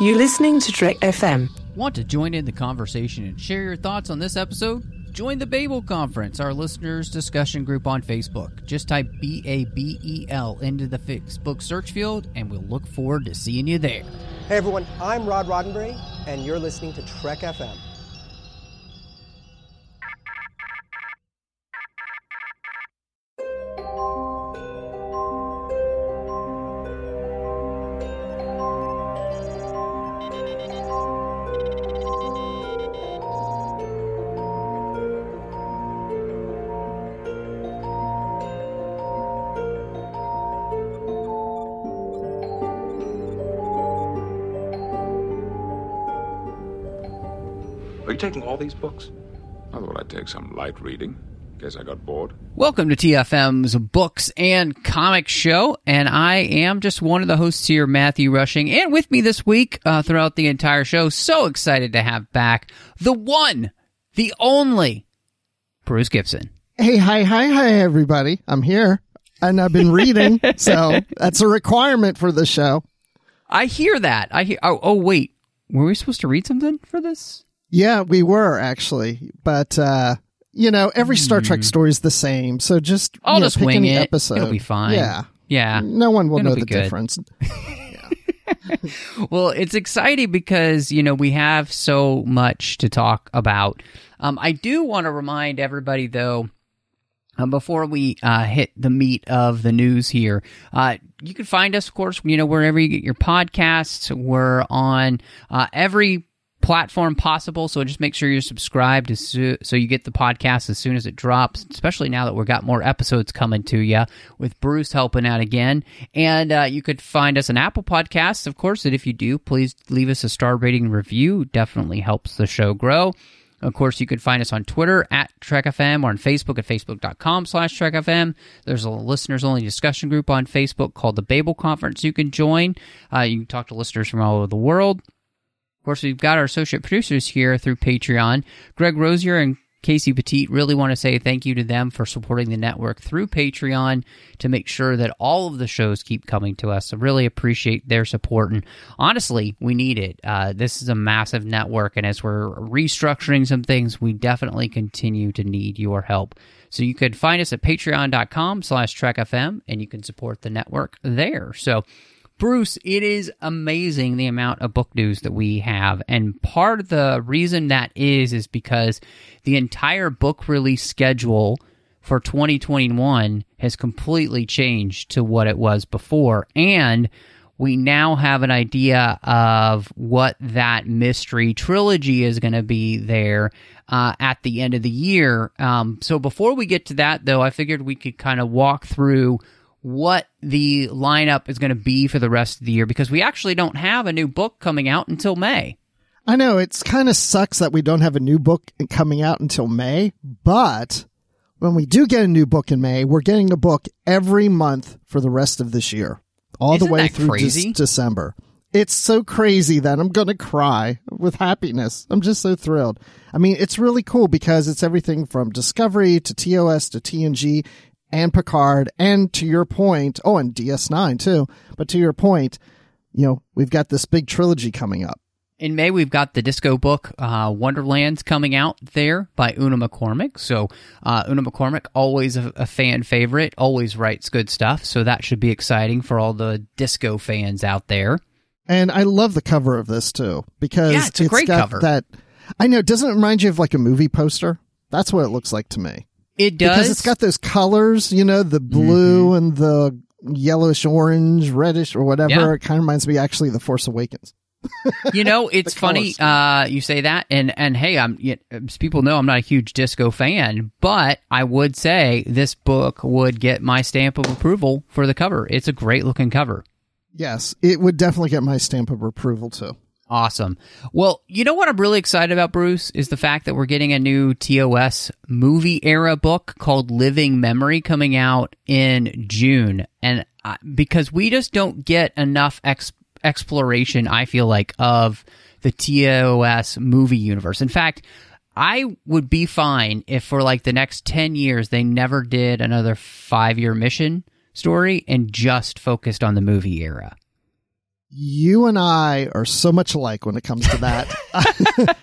You're listening to Trek FM. Want to join in the conversation and share your thoughts on this episode? Join the Babel Conference, our listeners' discussion group on Facebook. Just type B A B E L into the Facebook search field, and we'll look forward to seeing you there. Hey everyone, I'm Rod Roddenberry, and you're listening to Trek FM. Taking all these books? I thought I'd take some light reading. Guess I got bored. Welcome to TFM's Books and Comics Show, and I am just one of the hosts here, Matthew Rushing, and with me this week uh, throughout the entire show. So excited to have back the one, the only, Bruce Gibson. Hey, hi, hi, hi, everybody. I'm here and I've been reading, so that's a requirement for the show. I hear that. I hear. Oh, oh, wait. Were we supposed to read something for this? Yeah, we were actually, but uh, you know, every Star Trek story is the same, so just Hmm. I'll you know, just pick wing any it. episode. It'll be fine. Yeah, Yeah. no one will It'll know the good. difference. Well, it's exciting because, you know, we have so much to talk about. Um, I do want to remind everybody, though, um, before we uh, hit the meat of the news here, uh, you can find us, of course, you know, wherever you get your podcasts. We're on uh, every platform possible. So just make sure you're subscribed so you get the podcast as soon as it drops, especially now that we've got more episodes coming to you with Bruce helping out again. And uh, you could find us on Apple Podcasts, of course. And if you do, please leave us a star rating review. Definitely helps the show grow. Of course, you can find us on Twitter at TrekFM or on Facebook at facebook.com slash TrekFM. There's a listeners only discussion group on Facebook called the Babel Conference you can join. Uh, you can talk to listeners from all over the world. Course, we've got our associate producers here through Patreon. Greg Rozier and Casey Pettitt really want to say thank you to them for supporting the network through Patreon to make sure that all of the shows keep coming to us. I really appreciate their support. And honestly, we need it. Uh, this is a massive network. And as we're restructuring some things, we definitely continue to need your help. So you could find us at patreon.com slash trekfm and you can support the network there. So Bruce, it is amazing the amount of book news that we have. And part of the reason that is, is because the entire book release schedule for 2021 has completely changed to what it was before. And we now have an idea of what that mystery trilogy is going to be there uh, at the end of the year. Um, so before we get to that, though, I figured we could kind of walk through what the lineup is going to be for the rest of the year because we actually don't have a new book coming out until May. I know it's kind of sucks that we don't have a new book coming out until May, but when we do get a new book in May, we're getting a book every month for the rest of this year, all Isn't the way through? Dec- December. It's so crazy that I'm going to cry with happiness. I'm just so thrilled. I mean, it's really cool because it's everything from Discovery to TOS to TNG and Picard and to your point, oh, and DS9 too. But to your point, you know, we've got this big trilogy coming up. In May, we've got the disco book uh, Wonderlands coming out there by Una McCormack. So, uh, Una McCormack, always a, a fan favorite, always writes good stuff. So, that should be exciting for all the disco fans out there. And I love the cover of this too because Yeah, it's a great got cover. That I know doesn't it remind you of like a movie poster. That's what it looks like to me It does. because it's got those colors, you know, the blue and the yellowish orange, reddish or whatever. Yeah. It kind of reminds me actually of the Force Awakens. you know, it's funny uh, you say that, and and hey, I'm you people know I'm not a huge disco fan, but I would say this book would get my stamp of approval for the cover. It's a great looking cover. Yes, it would definitely get my stamp of approval too. Awesome. Well, you know what I'm really excited about, Bruce, is the fact that we're getting a new TOS movie era book called Living Memory coming out in June. And because we just don't get enough ex- exploration, I feel like, of the TOS movie universe. In fact, I would be fine if for like the next 10 years they never did another five year mission story and just focused on the movie era. You and I are so much alike when it comes to that.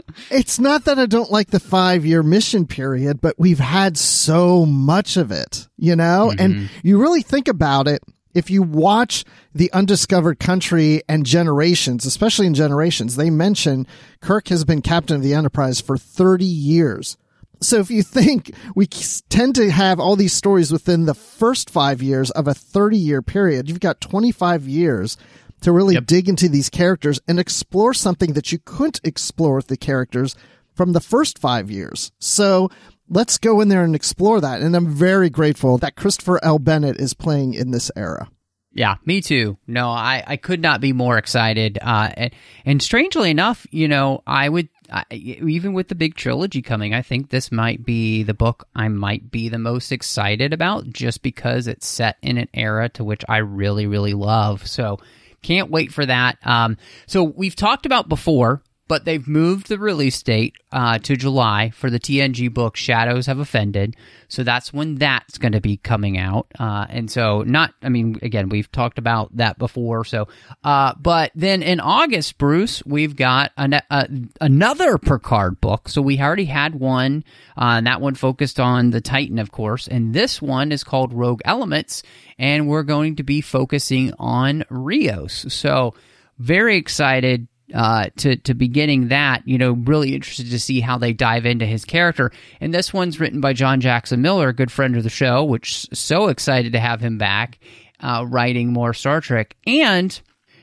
it's not that I don't like the five year mission period, but we've had so much of it, you know? And mm-hmm. you really think about it. If you watch the undiscovered country and generations, especially in generations, they mention Kirk has been captain of the Enterprise for 30 years. So if you think we tend to have all these stories within the first five years of a 30 year period, you've got 25 years to really dig into these characters and explore something that you couldn't explore with the characters from the first five years. So let's go in there and explore that. And I'm very grateful that Christopher L. Bennett is playing in this era. Yeah, me too. No, I, I could not be more excited. Uh, and, and strangely enough, you know, I would, I, even with the big trilogy coming, I think this might be the book I might be the most excited about just because it's set in an era to which I really, really love. So can't wait for that. Um, so we've talked about before but they've moved the release date uh, to July for the TNG book Shadows Have Offended. So that's when that's going to be coming out. Uh, and so, not, I mean, again, we've talked about that before. So, uh, but then in August, Bruce, we've got an, uh, another Picard book. So we already had one, uh, and that one focused on the Titan, of course. And this one is called Rogue Elements, and we're going to be focusing on Rios. So, very excited uh, to to be getting that. You know, really interested to see how they dive into his character. And this one's written by John Jackson Miller, a good friend of the show, which so excited to have him back uh, writing more Star Trek. And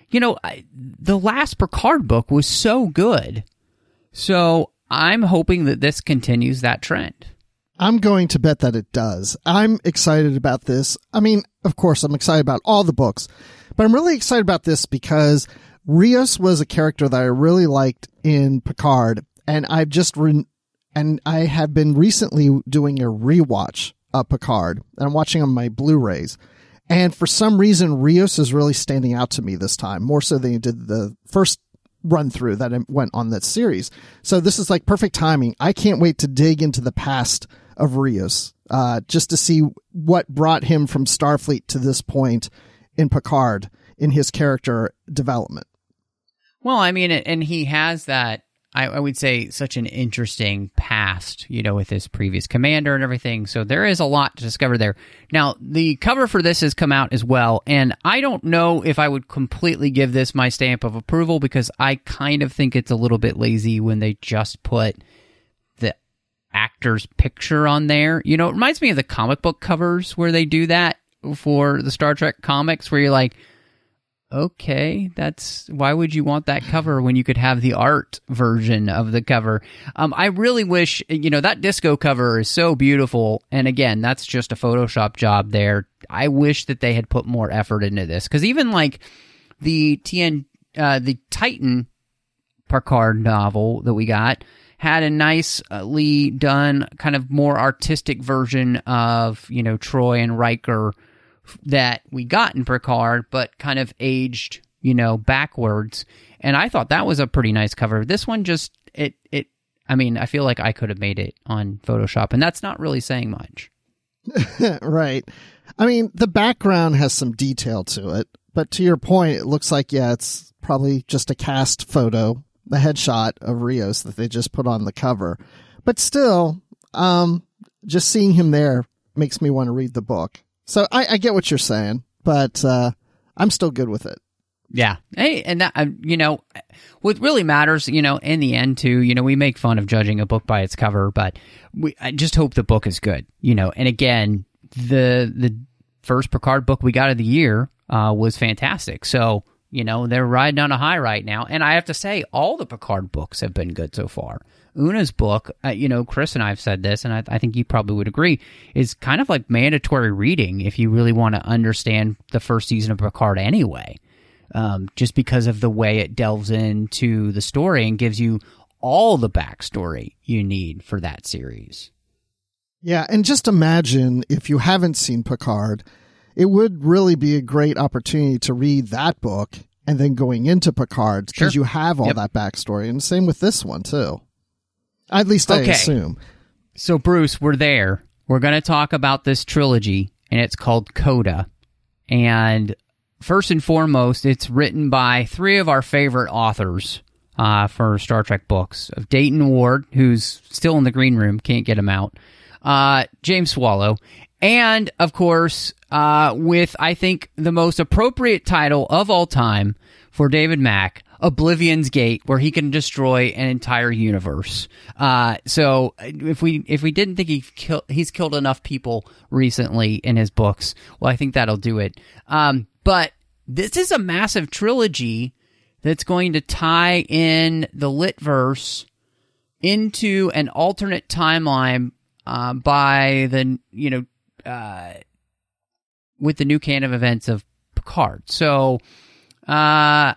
you know, I, the last Picard book was so good, so I'm hoping that this continues that trend. I'm going to bet that it does. I'm excited about this. I mean, of course, I'm excited about all the books, but I'm really excited about this because Rios was a character that I really liked in Picard, and I've just re- and I have been recently doing a rewatch of Picard, and I'm watching on my Blu-rays. And for some reason, Rios is really standing out to me this time, more so than he did the first run through that went on that series. So this is like perfect timing. I can't wait to dig into the past of Rios, uh, just to see what brought him from Starfleet to this point in Picard in his character development. Well, I mean, and he has that. I, I, would say such an interesting past, you know, with his previous commander and everything. So there is a lot to discover there. Now, the cover for this has come out as well, and I don't know if I would completely give this my stamp of approval because I kind of think it's a little bit lazy when they just put the actor's picture on there. You know, it reminds me of the comic book covers where they do that for the Star Trek comics, where you're like, okay, that's why would you want that cover when you could have the art version of the cover? Um, I really wish, you know, that disco cover is so beautiful. And again, that's just a Photoshop job there. I wish that they had put more effort into this because even like the TN, uh, the Titan Picard novel that we got had a nicely done kind of more artistic version of, you know, Troi and Riker that we got in Picard, but kind of aged, you know, backwards. And I thought that was a pretty nice cover. This one just it it. I mean, I feel like I could have made it on Photoshop, and that's not really saying much. right. I mean, the background has some detail to it, but to your point, it looks like yeah, it's probably just a cast photo, the headshot of Rios that they just put on the cover. But still, um, just seeing him there makes me want to read the book. So I, I get what you're saying, but uh, I'm still good with it. Yeah. Hey, and that, uh, you know, what really matters, you know, in the end, too, you know, we make fun of judging a book by its cover, but we, I just hope the book is good, you know, and again, the, the first Picard book we got of the year uh, was fantastic. So, you know, they're riding on a high right now. And I have to say, all the Picard books have been good so far. Una's book, uh, you know, Chris and I have said this, and I, I, think you probably would agree, is kind of like mandatory reading if you really want to understand the first season of Picard anyway. Um, just because of the way it delves into the story and gives you all the backstory you need for that series. Yeah, and just imagine if you haven't seen Picard, it would really be a great opportunity to read that book and then going into Picard because sure. you have all yep. that backstory. And same with this one, too. At least I okay. assume. So, Bruce, we're there. We're going to talk about this trilogy, and it's called Coda. And first and foremost, it's written by three of our favorite authors uh, for Star Trek books of Dayton Ward, who's still in the green room, can't get him out, uh, James Swallow, and of course, uh, with I think the most appropriate title of all time for David Mack, Oblivion's Gate, where he can destroy an entire universe. Uh, so if we if we didn't think he kill, he's killed enough people recently in his books, well, I think that'll do it. Um, but this is a massive trilogy that's going to tie in the Litverse into an alternate timeline uh, by the you know uh, with the new canon of events of Picard. So. Uh,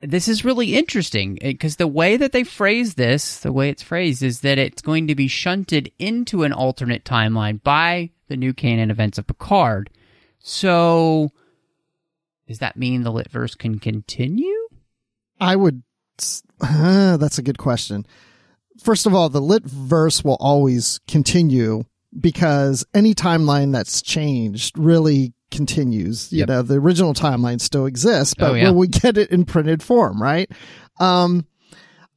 this is really interesting because the way that they phrase this, the way it's phrased, is that it's going to be shunted into an alternate timeline by the new canon events of Picard. So, does that mean the Litverse can continue? I would. Uh, that's a good question. First of all, the Litverse will always continue because any timeline that's changed really continues. You Yep. know, the original timeline still exists, but Oh, yeah. will we get it in printed form, right? Um,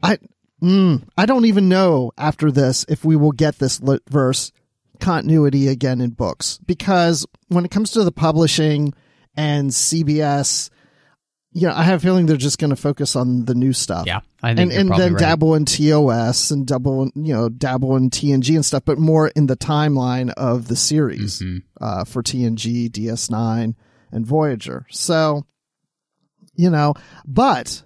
I, mm, I don't even know after this if we will get this lit verse continuity again in books because when it comes to the publishing and CBS, you know, I have a feeling they're just going to focus on the new stuff Yeah, I think and and then right. dabble in TOS and double you know dabble in TNG and stuff, but more in the timeline of the series Mm-hmm. uh, for TNG, DS9, and Voyager. So, you know, but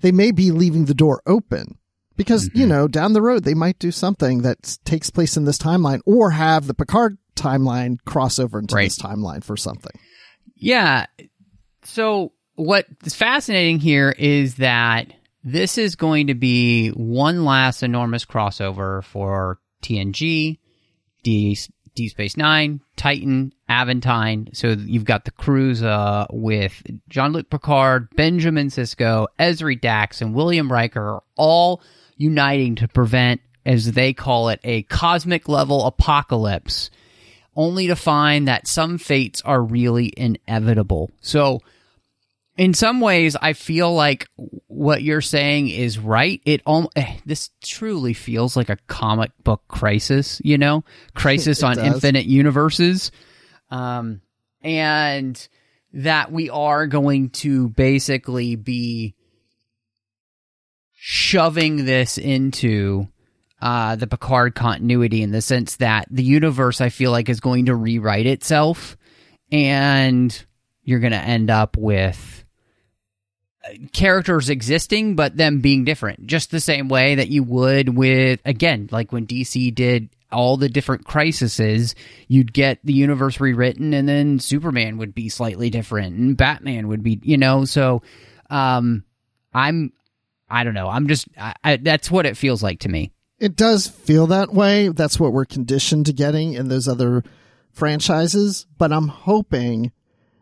they may be leaving the door open because Mm-hmm. you know down the road they might do something that takes place in this timeline or have the Picard timeline cross over into Right. this timeline for something. Yeah. So what's fascinating here is that this is going to be one last enormous crossover for TNG, D, D Space Nine, Titan, Aventine. So you've got the crews uh, with Jean Luc Picard, Benjamin Sisko, Ezri Dax, and William Riker all uniting to prevent, as they call it, a cosmic level apocalypse only to find that some fates are really inevitable. So, in some ways, I feel like what you're saying is right. It al- eh, this truly feels like a comic book crisis, you know, crisis on does. infinite universes, um, and that we are going to basically be shoving this into uh, the Picard continuity in the sense that the universe, I feel like, is going to rewrite itself, and you're going to end up with characters existing, but them being different, just the same way that you would with, again, like when DC did all the different crises, you'd get the universe rewritten, and then Superman would be slightly different, and Batman would be, you know, so. Um, I'm, I don't know. I'm just, I, I, that's what it feels like to me. It does feel that way. That's what we're conditioned to getting in those other franchises. But I'm hoping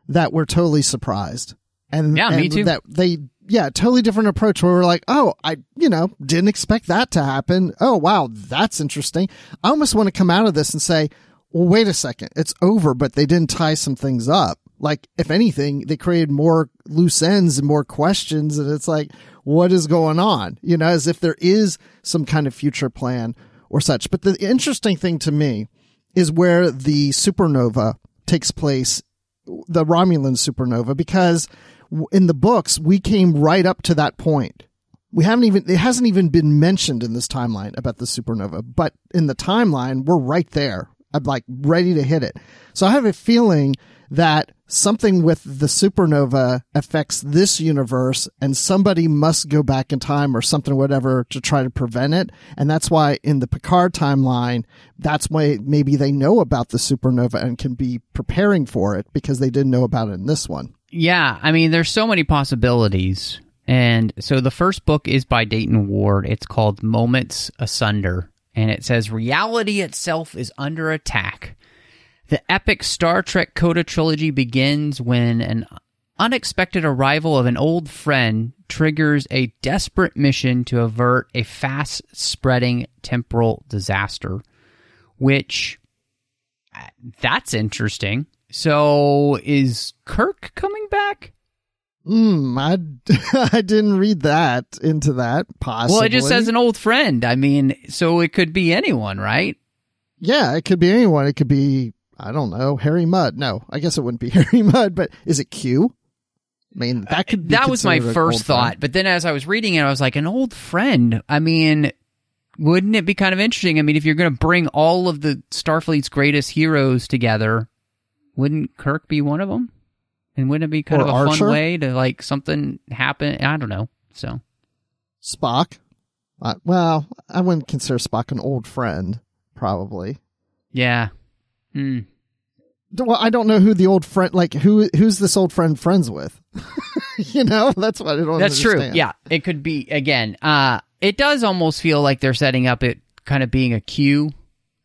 that we're totally surprised. And Yeah, me too. That they, yeah, totally different approach where we're like, oh, I, you know, didn't expect that to happen. Oh, wow, that's interesting. I almost want to come out of this and say, well, wait a second, it's over, but they didn't tie some things up. Like, if anything, they created more loose ends and more questions. And it's like, what is going on? You know, as if there is some kind of future plan or such. But the interesting thing to me is where the supernova takes place, the Romulan supernova, because in the books, we came right up to that point. We haven't even, it hasn't even been mentioned in this timeline about the supernova, but in the timeline, we're right there. I'm like ready to hit it. So I have a feeling that something with the supernova affects this universe and somebody must go back in time or something whatever to try to prevent it. And that's why in the Picard timeline, that's why maybe they know about the supernova and can be preparing for it because they didn't know about it in this one. Yeah, I mean, there's so many possibilities. And so the first book is by Dayton Ward. It's called Moments Asunder. And it says reality itself is under attack. The epic Star Trek Coda trilogy begins when an unexpected arrival of an old friend triggers a desperate mission to avert a fast spreading temporal disaster, which uh, that's interesting. So is Kirk coming back? Hmm, I, I didn't read that into that. Possibly. Well, it just says an old friend. I mean, so it could be anyone, right? Yeah, it could be anyone. It could be I don't know Harry Mudd. No, I guess it wouldn't be Harry Mudd, but is it Q? I mean, that could. Be that was my first thought, friend. but then as I was reading it, I was like, an old friend. I mean, wouldn't it be kind of interesting? I mean, if you're going to bring all of the Starfleet's greatest heroes together, wouldn't Kirk be one of them? And wouldn't it be kind Or of a Archer? fun way to like something happen? I don't know. So Spock. Uh, well, I wouldn't consider Spock an old friend. Probably. yeah, Hmm. Well, I don't know who the old friend. Like who? Who's this old friend friends with? you know, that's what I don't. That's true. Yeah, it could be again. Uh it does almost feel like they're setting up it kind of being a Q.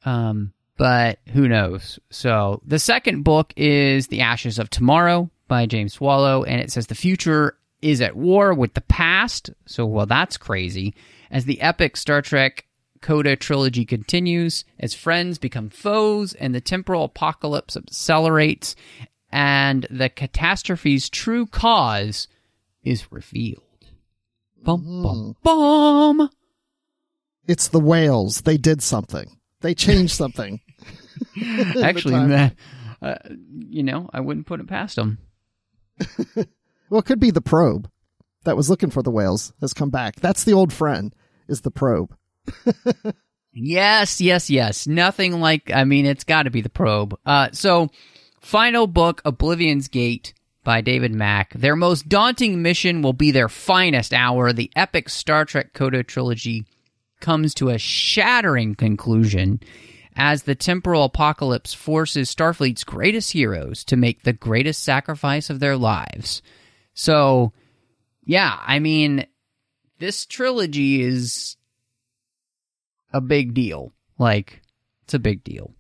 Um but who knows. So, the second book is The Ashes of Tomorrow by James Swallow and it says the future is at war with the past. So, well that's crazy. As the epic Star Trek Coda trilogy continues, as friends become foes and the temporal apocalypse accelerates and the catastrophe's true cause is revealed. Bum, bum, mm. bum. It's the whales. They did something. They changed something. Actually, that, uh, you know, I wouldn't put it past them. Well, it could be the probe that was looking for the whales has come back. That's the old friend. Is the probe? Yes, yes, yes. Nothing like, I mean, it's got to be the probe. Uh, so, final book, Oblivion's Gate by David Mack. Their most daunting mission will be their finest hour. The epic Star Trek Coda trilogy comes to a shattering conclusion as the temporal apocalypse forces Starfleet's greatest heroes to make the greatest sacrifice of their lives. So, yeah, I mean, this trilogy is a big deal. Like, it's a big deal.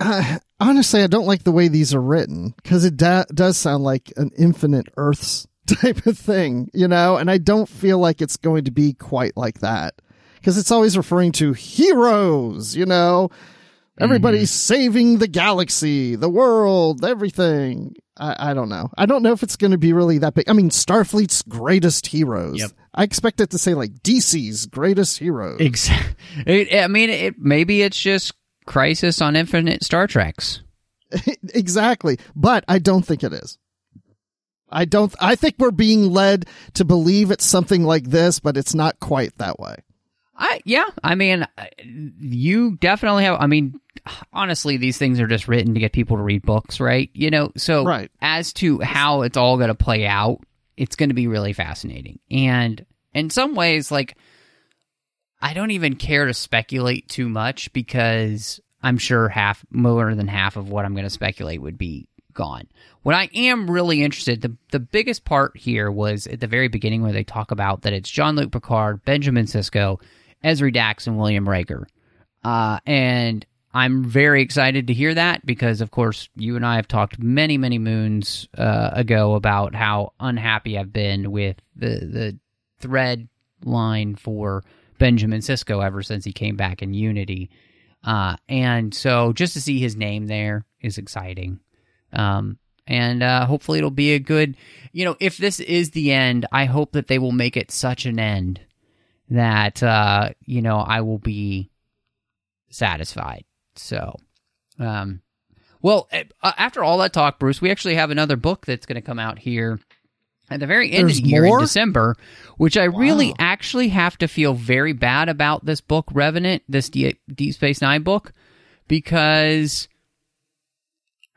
Uh, honestly, I don't like the way these are written because it da- does sound like an infinite Earths type of thing, you know. And I don't feel like it's going to be quite like that because it's always referring to heroes, you know. Everybody's mm-hmm. saving the galaxy, the world, everything. I, I don't know. I don't know if it's going to be really that big. I mean, Starfleet's greatest heroes. Yep. I expect it to say like DC's greatest heroes. Exactly. I mean, it maybe it's just Crisis on Infinite Star Treks. exactly. But I don't think it is. I don't, I think we're being led to believe it's something like this, but it's not quite that way. I yeah. I mean, uh, you definitely have. I mean, honestly, these things are just written to get people to read books, right? You know. So Right. as to how it's all going to play out, it's going to be really fascinating. And in some ways, like I don't even care to speculate too much because I'm sure half, more than half of what I'm going to speculate would be gone. What I am really interested, the the biggest part here was at the very beginning where they talk about that it's Jean Luc Picard, Benjamin Sisko, Ezri Dax, and William Riker, uh, and I'm very excited to hear that because, of course, you and I have talked many, many moons uh, ago about how unhappy I've been with the the thread line for Benjamin Sisko ever since he came back in Unity. Uh, and so just to see his name there is exciting. Um, and uh, hopefully it'll be a good, you know, if this is the end, I hope that they will make it such an end that, uh, you know, I will be satisfied. So, um, well, eh, uh, after all that talk, Bruce, we actually have another book that's going to come out here at the very end There's of the year more? in December, which I really actually have to feel very bad about this book, Revenant, this D- Deep Space Nine book, because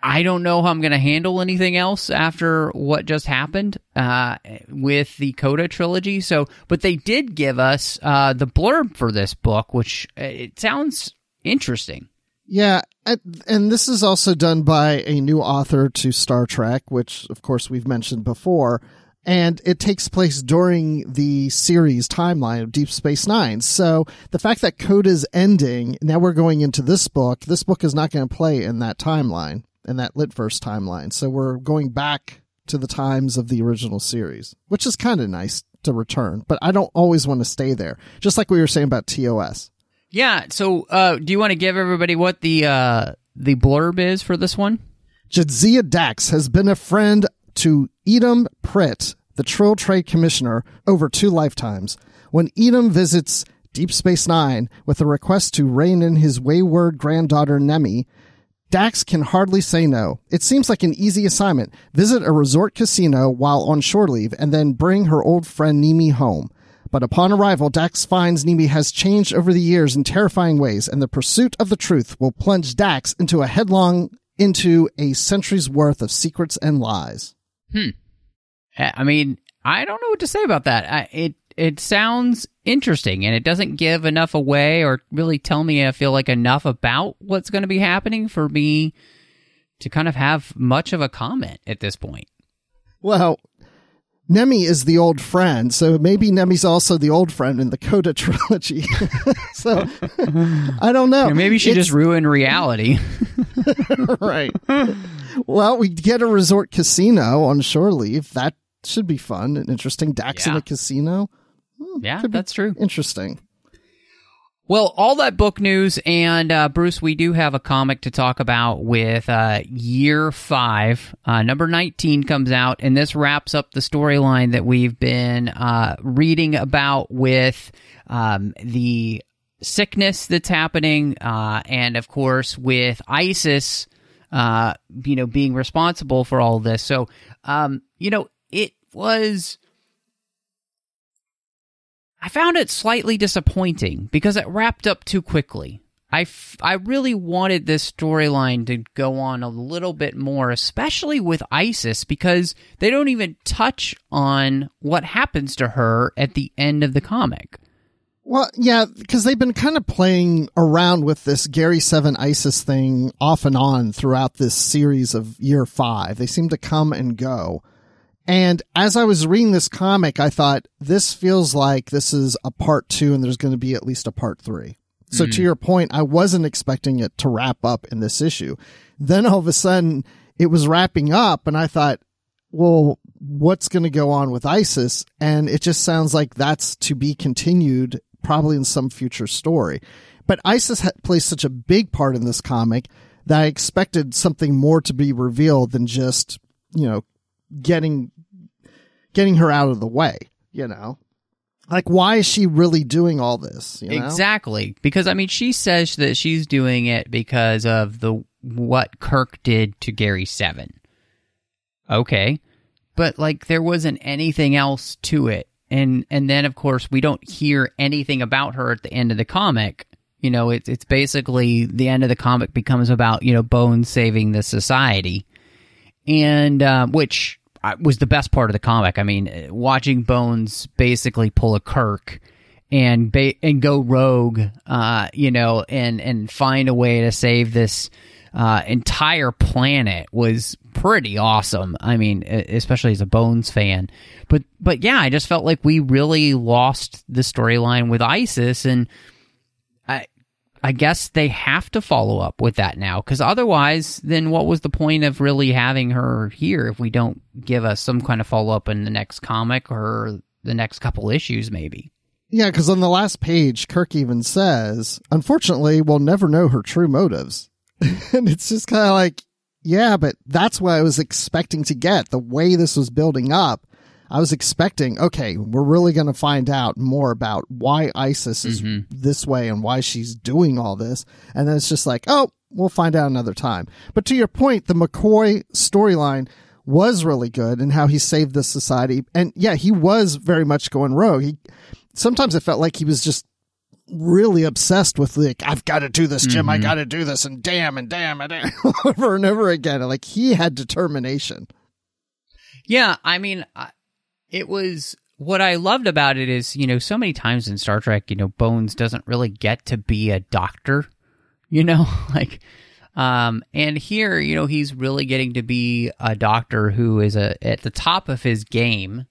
I don't know how I'm going to handle anything else after what just happened uh, with the Coda trilogy. So, but they did give us uh, the blurb for this book, which uh, it sounds interesting. Yeah, and- this is also done by a new author to Star Trek, which of course we've mentioned before, and it takes place during the series timeline of Deep Space Nine. So the fact that Coda's ending, now we're going into this book. This book is not going to play in that timeline, in that Litverse timeline. So we're going back to the times of the original series, which is kind of nice to return. But I don't always want to stay there. Just like we were saying about TOS. Yeah. So, uh, do you want to give everybody what the uh, the blurb is for this one? Jadzia Dax has been a friend to Edom Pritt, the Trill Trade Commissioner, over two lifetimes. When Edom visits Deep Space Nine with a request to rein in his wayward granddaughter Nemi, Dax can hardly say no. It seems like an easy assignment. Visit a resort casino while on shore leave and then bring her old friend Nimi home. But upon arrival, Dax finds Nimi has changed over the years in terrifying ways, and the pursuit of the truth will plunge Dax into a headlong into a century's worth of secrets and lies. Hmm. I mean, I don't know what to say about that. I, it it sounds interesting, and it doesn't give enough away or really tell me. I feel like enough about what's going to be happening for me to kind of have much of a comment at this point. Well, Nemi is the old friend, so maybe Nemi's also the old friend in the Coda trilogy. so I don't know. Or maybe she It's- just ruined reality. right. Well, we get a resort casino on shore leave. That should be fun and interesting. Dax in Yeah. a casino. Yeah, that's true. Interesting. Well, all that book news, and uh, Bruce, we do have a comic to talk about with uh, year five. Uh, number 19 comes out, and this wraps up the storyline that we've been uh, reading about with um, the sickness that's happening, uh, and of course, with ISIS, uh, you know, being responsible for all this. So, um, you know, it was. I found it slightly disappointing because it wrapped up too quickly. I, f- I really wanted this storyline to go on a little bit more, especially with Isis, because they don't even touch on what happens to her at the end of the comic. Well, yeah, because they've been kind of playing around with this Gary Seven ISIS thing off and on throughout this series of year five. They seem to come and go. And as I was reading this comic, I thought this feels like this is a part two and there's going to be at least a part three. So to hmm. your point, I wasn't expecting it to wrap up in this issue. Then all of a sudden it was wrapping up and I thought, well, what's going to go on with ISIS? And it just sounds like that's to be continued probably in some future story. But ISIS plays such a big part in this comic that I expected something more to be revealed than just, you know, getting, getting her out of the way, you know? Like, why is she really doing all this? You know? Exactly, because I mean, she says that she's doing it because of the what Kirk did to Gary Seven. Okay, but like there wasn't anything else to it, and and then of course we don't hear anything about her at the end of the comic. You know, it's it's basically the end of the comic becomes about you know Bones saving the society, and uh, which uh, was the best part of the comic. I mean, watching Bones basically pull a Kirk and ba- and go rogue, uh, you know, and and find a way to save this uh, entire planet was pretty awesome. I mean, especially as a Bones fan. But but yeah, I just felt like we really lost the storyline with ISIS, and I guess they have to follow up with that now because otherwise, then what was the point of really having her here if we don't give us some kind of follow up in the next comic or the next couple issues, maybe? Yeah, because on the last page, Kirk even says, unfortunately, we'll never know her true motives. and it's just kind of like, yeah, but that's what I was expecting to get. The way this was building up, I was expecting, okay, we're really going to find out more about why ISIS is mm-hmm. this way and why she's doing all this. And then it's just like, oh, we'll find out another time. But to your point, the McCoy storyline was really good and how he saved the society. And yeah, he was very much going rogue. He, sometimes it felt like he was just really obsessed with like I've got to do this, Jim. I mm-hmm. got to do this, and damn and damn and damn, over and over again. Like he had determination. Yeah, I mean, I- it was what I loved about it is, you know, so many times in Star Trek, you know, Bones doesn't really get to be a doctor, you know, like um and here, you know, he's really getting to be a doctor who is a at the top of his game.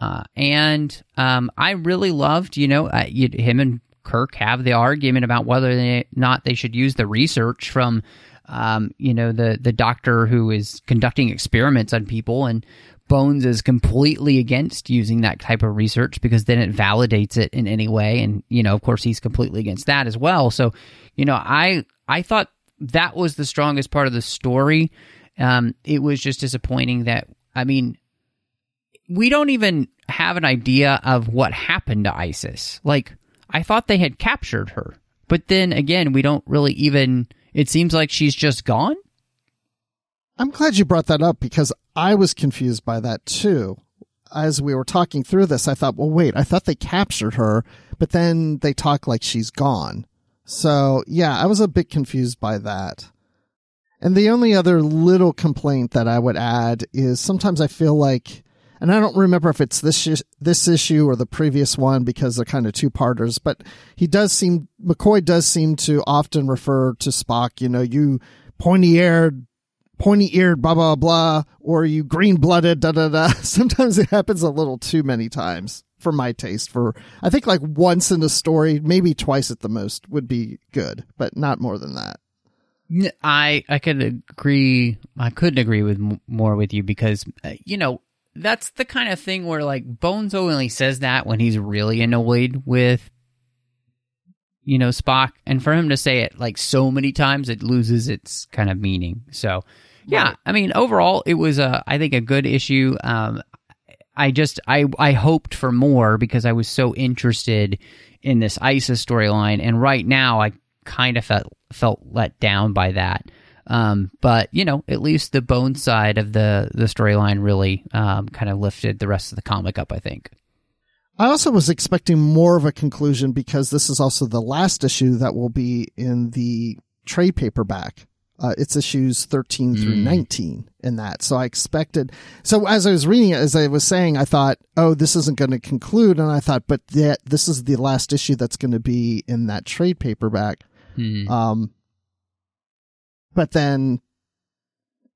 Uh and um I really loved, you know, uh, you, him and Kirk have the argument about whether or not they should use the research from um, you know, the the doctor who is conducting experiments on people, and Bones is completely against using that type of research because then it validates it in any way, and you know, of course, he's completely against that as well. So, you know, I I thought that was the strongest part of the story. Um, it was just disappointing that I mean, we don't even have an idea of what happened to Isis. Like, I thought they had captured her, but then again, we don't really even. It seems like she's just gone. I'm glad you brought that up because I was confused by that too. As we were talking through this, I thought, well, wait, I thought they captured her, but then they talk like she's gone. So yeah, I was a bit confused by that. And the only other little complaint that I would add is sometimes I feel like, and I don't remember if it's this this issue or the previous one because they're kind of two parters, but he does seem McCoy does seem to often refer to Spock. You know, you pointy eared pointy eared, blah, blah, blah, or you green blooded, da, da, da. Sometimes it happens a little too many times for my taste. For, I think like once in a story, maybe twice at the most would be good, but not more than that. I, I could agree. I couldn't agree with more with you because, uh, you know, that's the kind of thing where like Bones only says that when he's really annoyed with you know Spock, and for him to say it like so many times, it loses its kind of meaning. So, yeah, Right. I mean, overall, it was a I think a good issue. Um, I just I I hoped for more because I was so interested in this ISIS storyline, and right now I kind of felt felt let down by that. Um, but you know, at least the bone side of the the storyline really um, kind of lifted the rest of the comic up. I think. I also was expecting more of a conclusion because this is also the last issue that will be in the trade paperback. Uh, it's issues 13 through 19 in that. So I expected, so as I was reading it, as I was saying, I thought, oh, this isn't going to conclude. And I thought, but that this is the last issue that's going to be in that trade paperback. Hmm. Um, but then,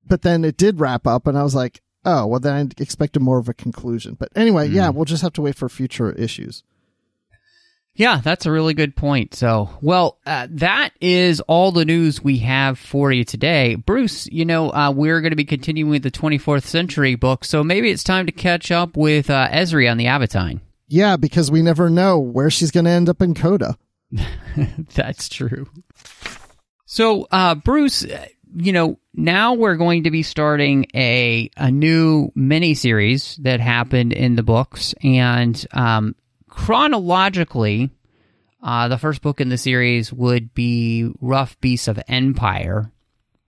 but then it did wrap up and I was like, oh, well then I expected more of a conclusion. But anyway, yeah, we'll just have to wait for future issues. Yeah, that's a really good point. So, well, uh, that is all the news we have for you today. Bruce, you know, uh, we're going to be continuing with the 24th century book, so maybe it's time to catch up with uh, Ezri on the Aventine. Yeah, because we never know where she's going to end up in Coda. That's true. So, uh, Bruce, uh, you know, now we're going to be starting a a new mini series that happened in the books, and um, chronologically, uh, the first book in the series would be Rough Beasts of Empire.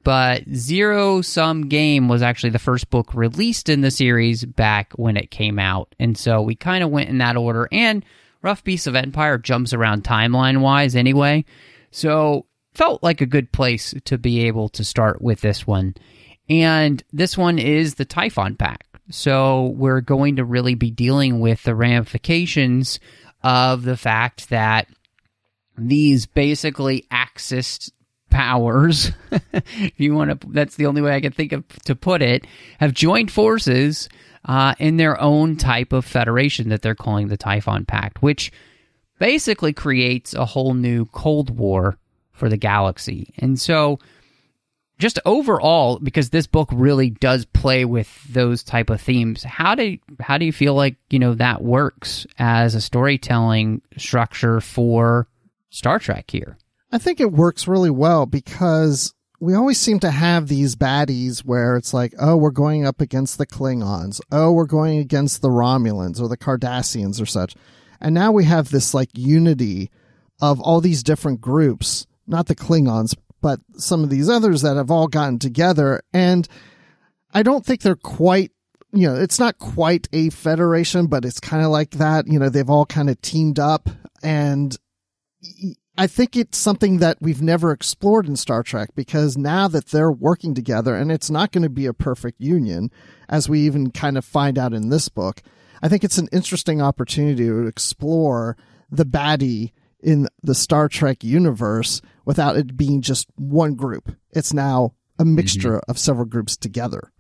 But Zero Sum Game was actually the first book released in the series back when it came out. And so we kind of went in that order. And Rough Beasts of Empire jumps around timeline wise anyway. So felt like a good place to be able to start with this one. And this one is the Typhon Pack. So we're going to really be dealing with the ramifications of the fact that these basically Axis powers, if you want to, that's the only way I can think of to put it, have joined forces uh, in their own type of federation that they're calling the Typhon Pact, which basically creates a whole new Cold War for the galaxy. And so, just overall, because this book really does play with those type of themes, how do how do you feel like you know that works as a storytelling structure for Star Trek here? I think it works really well because we always seem to have these baddies where it's like, oh, we're going up against the Klingons. Oh, we're going against the Romulans or the Cardassians or such. And now we have this like unity of all these different groups, not the Klingons, but some of these others that have all gotten together. And I don't think they're quite, you know, it's not quite a federation, but it's kind of like that. You know, they've all kind of teamed up and I think it's something that we've never explored in Star Trek because now that they're working together and it's not going to be a perfect union, as we even kind of find out in this book, I think it's an interesting opportunity to explore the baddie in the Star Trek universe without it being just one group. It's now a mixture of several groups together.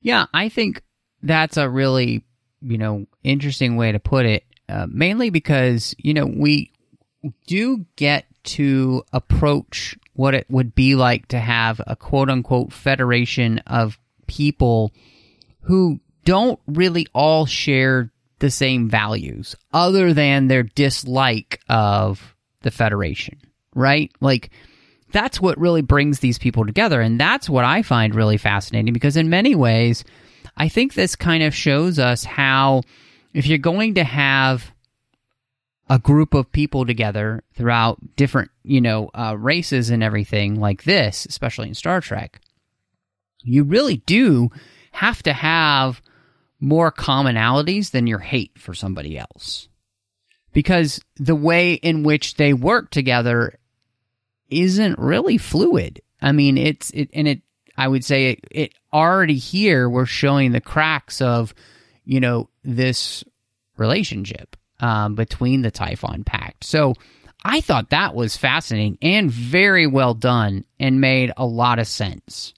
Yeah, I think that's a really, you know, interesting way to put it. Uh, mainly because you know we do get to approach what it would be like to have a quote unquote federation of people who don't really all share the same values other than their dislike of the federation, right? Like that's what really brings these people together. And that's what I find really fascinating because, in many ways, I think this kind of shows us how if you're going to have a group of people together throughout different, you know, uh, races and everything like this, especially in Star Trek, you really do have to have more commonalities than your hate for somebody else. Because the way in which they work together isn't really fluid. I mean, it's it and it I would say it, it already here we're showing the cracks of, you know, this relationship um, between the Typhon Pact. So I thought that was fascinating and very well done and made a lot of sense.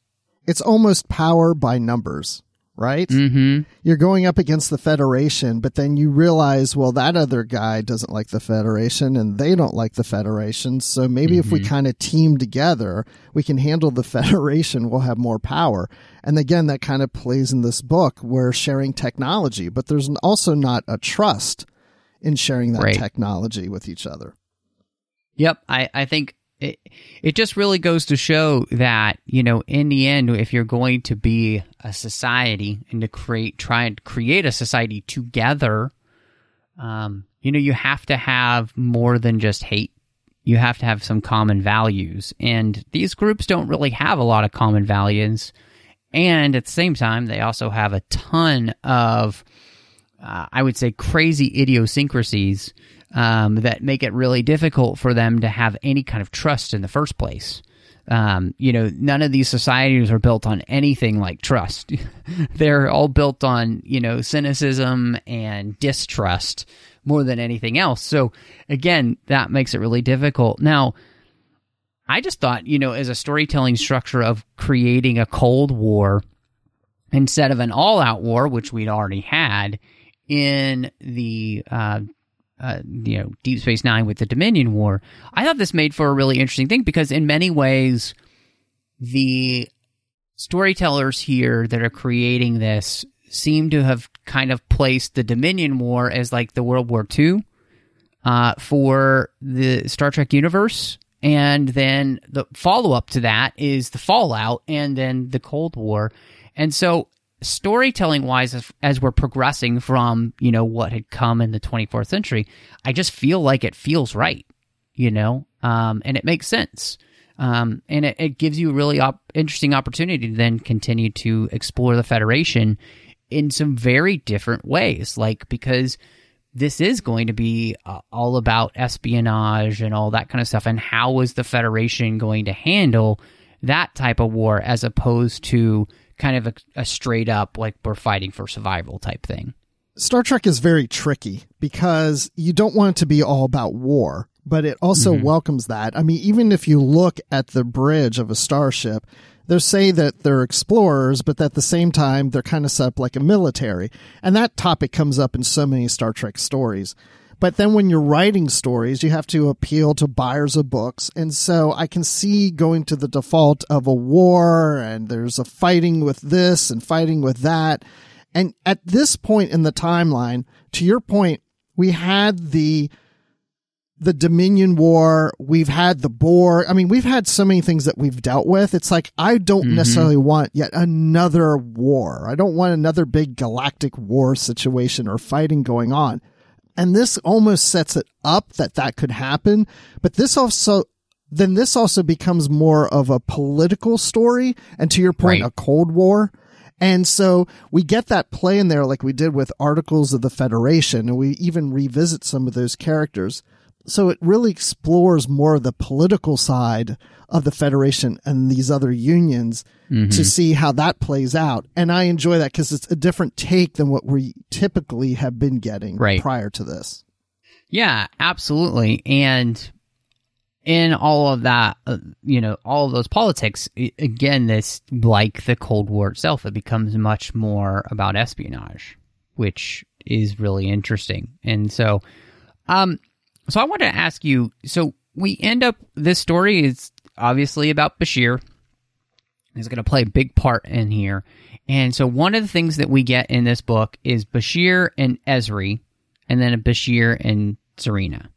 It's almost power by numbers, right? Mm-hmm. You're going up against the Federation, but then you realize, well, that other guy doesn't like the Federation and they don't like the Federation. So maybe if we kind of team together, we can handle the Federation. We'll have more power. And again, that kind of plays in this book. We're sharing technology, but there's also not a trust in sharing that Right. technology with each other. Yep, I, I think it it just really goes to show that you know in the end, if you're going to be a society and to create try and create a society together, um, you know you have to have more than just hate. You have to have some common values, and these groups don't really have a lot of common values. And at the same time, they also have a ton of uh, I would say, crazy idiosyncrasies um, that make it really difficult for them to have any kind of trust in the first place. Um, you know, none of these societies are built on anything like trust. They're all built on, you know, cynicism and distrust more than anything else. So, again, that makes it really difficult. Now, I just thought, you know, as a storytelling structure of creating a Cold War instead of an all out war, which we'd already had in the uh, uh, you know Deep Space Nine with the Dominion War. I thought this made for a really interesting thing because in many ways, the storytellers here that are creating this seem to have kind of placed the Dominion War as like the World War II uh, for the Star Trek universe. And then the follow up to that is the Fallout and then the Cold War. And so storytelling wise as, as we're progressing from you know what had come in the 24th century i just feel like it feels right you know? Um, and it makes sense. Um, and it, it gives you a really op- interesting opportunity to then continue to explore the federation in some very different ways. Like because this is going to be uh, all about espionage and all that kind of stuff. And how is the federation going to handle that type of war as opposed to kind of a, a straight up like we're fighting for survival type thing. Star Trek is very tricky because you don't want it to be all about war, but it also mm-hmm. welcomes that. I mean, even if you look at the bridge of a starship, they say that they're explorers, but at the same time, they're kind of set up like a military. And that topic comes up in so many Star Trek stories. But then when you're writing stories, you have to appeal to buyers of books. And so I can see going to the default of a war and there's a fighting with this and fighting with that. And at this point in the timeline, to your point, we had the the Dominion War, we've had the Borg. I mean, we've had so many things that we've dealt with. It's like I don't mm-hmm. necessarily want yet another war. I don't want another big galactic war situation or fighting going on. And this almost sets it up that that could happen. But this also, then this also becomes more of a political story. And to your point, Right. a Cold War. And so we get that play in there like we did with Articles of the Federation. And we even revisit some of those characters. So it really explores more of the political side of the Federation and these other unions to see how that plays out. And I enjoy that because it's a different take than what we typically have been getting Right. prior to this. Yeah, absolutely. And in all of that, uh, you know, all of those politics, again, this, like the Cold War itself, it becomes much more about espionage, which is really interesting. And so, um, so I want to ask you, so we end up, this story is obviously about Bashir. He's going to play a big part in here. And so one of the things that we get in this book is Bashir and Ezri, and then Bashir and Sarina,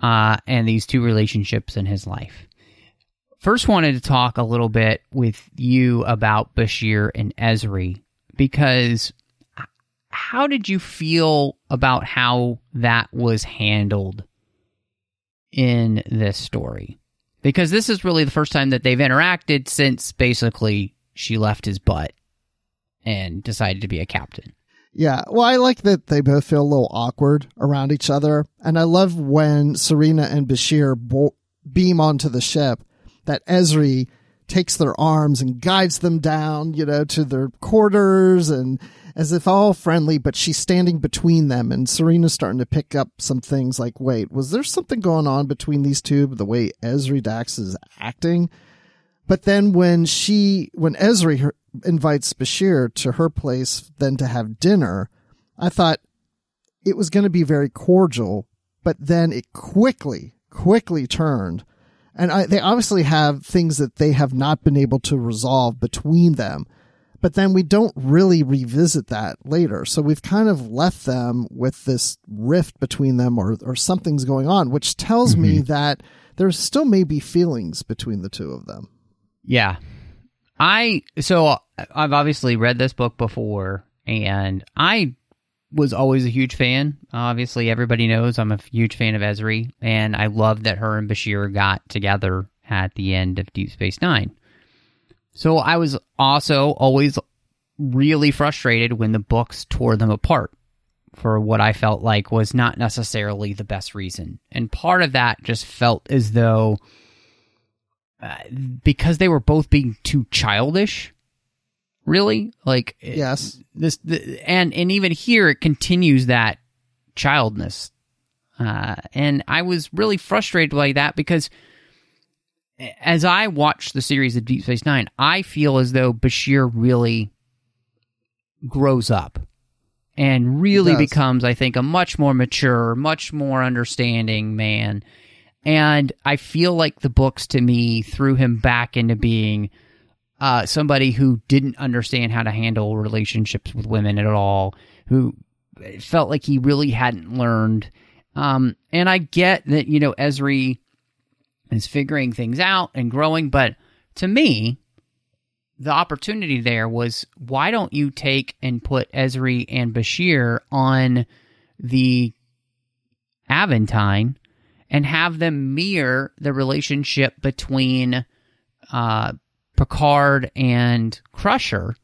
uh, and these two relationships in his life. first wanted to talk a little bit with you about Bashir and Ezri because how did you feel about how that was handled in this story? Because this is really the first time that they've interacted since basically she left his butt and decided to be a captain. Yeah, well, I like that they both feel a little awkward around each other, and I love when Sarina and Bashir bo- beam onto the ship that Ezri takes their arms and guides them down, you know, to their quarters and as if all friendly, but she's standing between them and Sarina's starting to pick up some things like, wait, was there something going on between these two, the way Ezri Dax is acting? But then when she, when Ezri her, invites Bashir to her place, then to have dinner, I thought it was going to be very cordial, but then it quickly, quickly turned. And I, they obviously have things that they have not been able to resolve between them. But then we don't really revisit that later. So we've kind of left them with this rift between them or, or something's going on, which tells mm-hmm. me that there still may be feelings between the two of them. Yeah. I, so I've obviously read this book before and I was always a huge fan. Obviously, everybody knows I'm a huge fan of Ezri, and I love that her and Bashir got together at the end of Deep Space Nine. So I was also always really frustrated when the books tore them apart for what I felt like was not necessarily the best reason. And part of that just felt as though uh, because they were both being too childish really? Like yes. this the, and and even here it continues that childness. Uh, and i was really frustrated by that because as i watch the series of deep space nine i feel as though bashir really grows up and really becomes i think a much more mature much more understanding man. And i feel like the books to me threw him back into being uh, somebody who didn't understand how to handle relationships with women at all, who felt like he really hadn't learned. Um, and I get that, you know, Ezri is figuring things out and growing, but to me, the opportunity there was why don't you take and put Ezri and Bashir on the Aventine and have them mirror the relationship between uh, Picard and Crusher,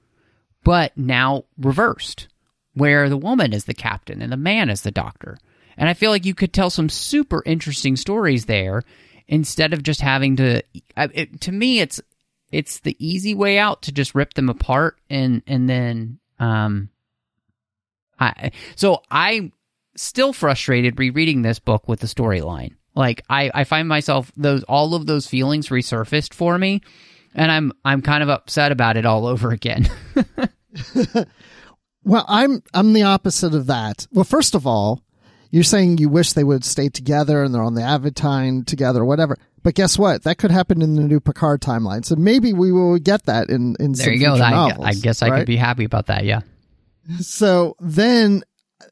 but now reversed, where the woman is the captain and the man is the doctor. And I feel like you could tell some super interesting stories there instead of just having to. It, to me, it's it's the easy way out to just rip them apart and and then um. I so I'm still frustrated rereading this book with the storyline. Like I I find myself those all of those feelings resurfaced for me and I'm I'm kind of upset about it all over again. well, I'm I'm the opposite of that. Well, first of all, you're saying you wish they would stay together and they're on the Aventine together or whatever. But guess what? That could happen in the new Picard timeline. So maybe we will get that in in there you go. I, I, guess I right? could be happy about that. Yeah. So then,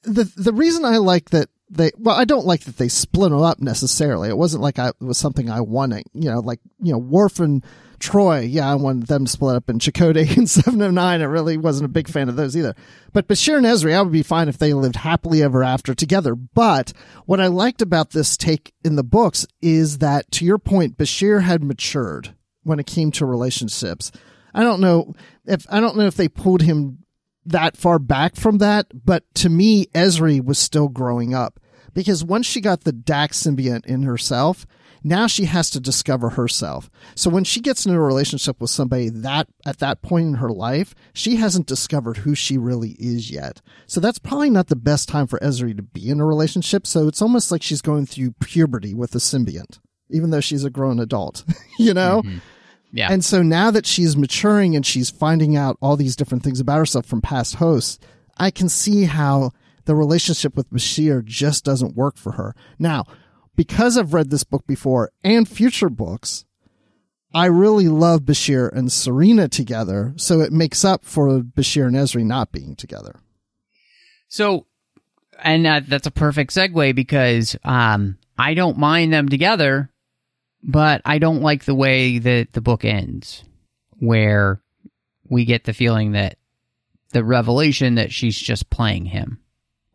the the reason I like that they well, I don't like that they split them up necessarily. It wasn't like I it was something I wanted. You know, like you know, Worf and Troi, yeah, I wanted them to split up. in Chakotay and Seven of Nine, I really wasn't a big fan of those either. But Bashir and Ezri, I would be fine if they lived happily ever after together. But what I liked about this take in the books is that, to your point, Bashir had matured when it came to relationships. I don't know if, I don't know if they pulled him that far back from that, but to me, Ezri was still growing up because once she got the Dax symbiont in herself, now she has to discover herself. So when she gets into a relationship with somebody that at that point in her life, she hasn't discovered who she really is yet. So that's probably not the best time for Ezri to be in a relationship. So it's almost like she's going through puberty with a symbiont, even though she's a grown adult, you know? Mm-hmm. Yeah. And so now that she's maturing and she's finding out all these different things about herself from past hosts, I can see how the relationship with Bashir just doesn't work for her. Now, because I've read this book before and future books, I really love Bashir and Sarina together, so it makes up for Bashir and Ezri not being together. So, and uh, that's a perfect segue because um, I don't mind them together, but I don't like the way that the book ends, where we get the feeling that the revelation that she's just playing him,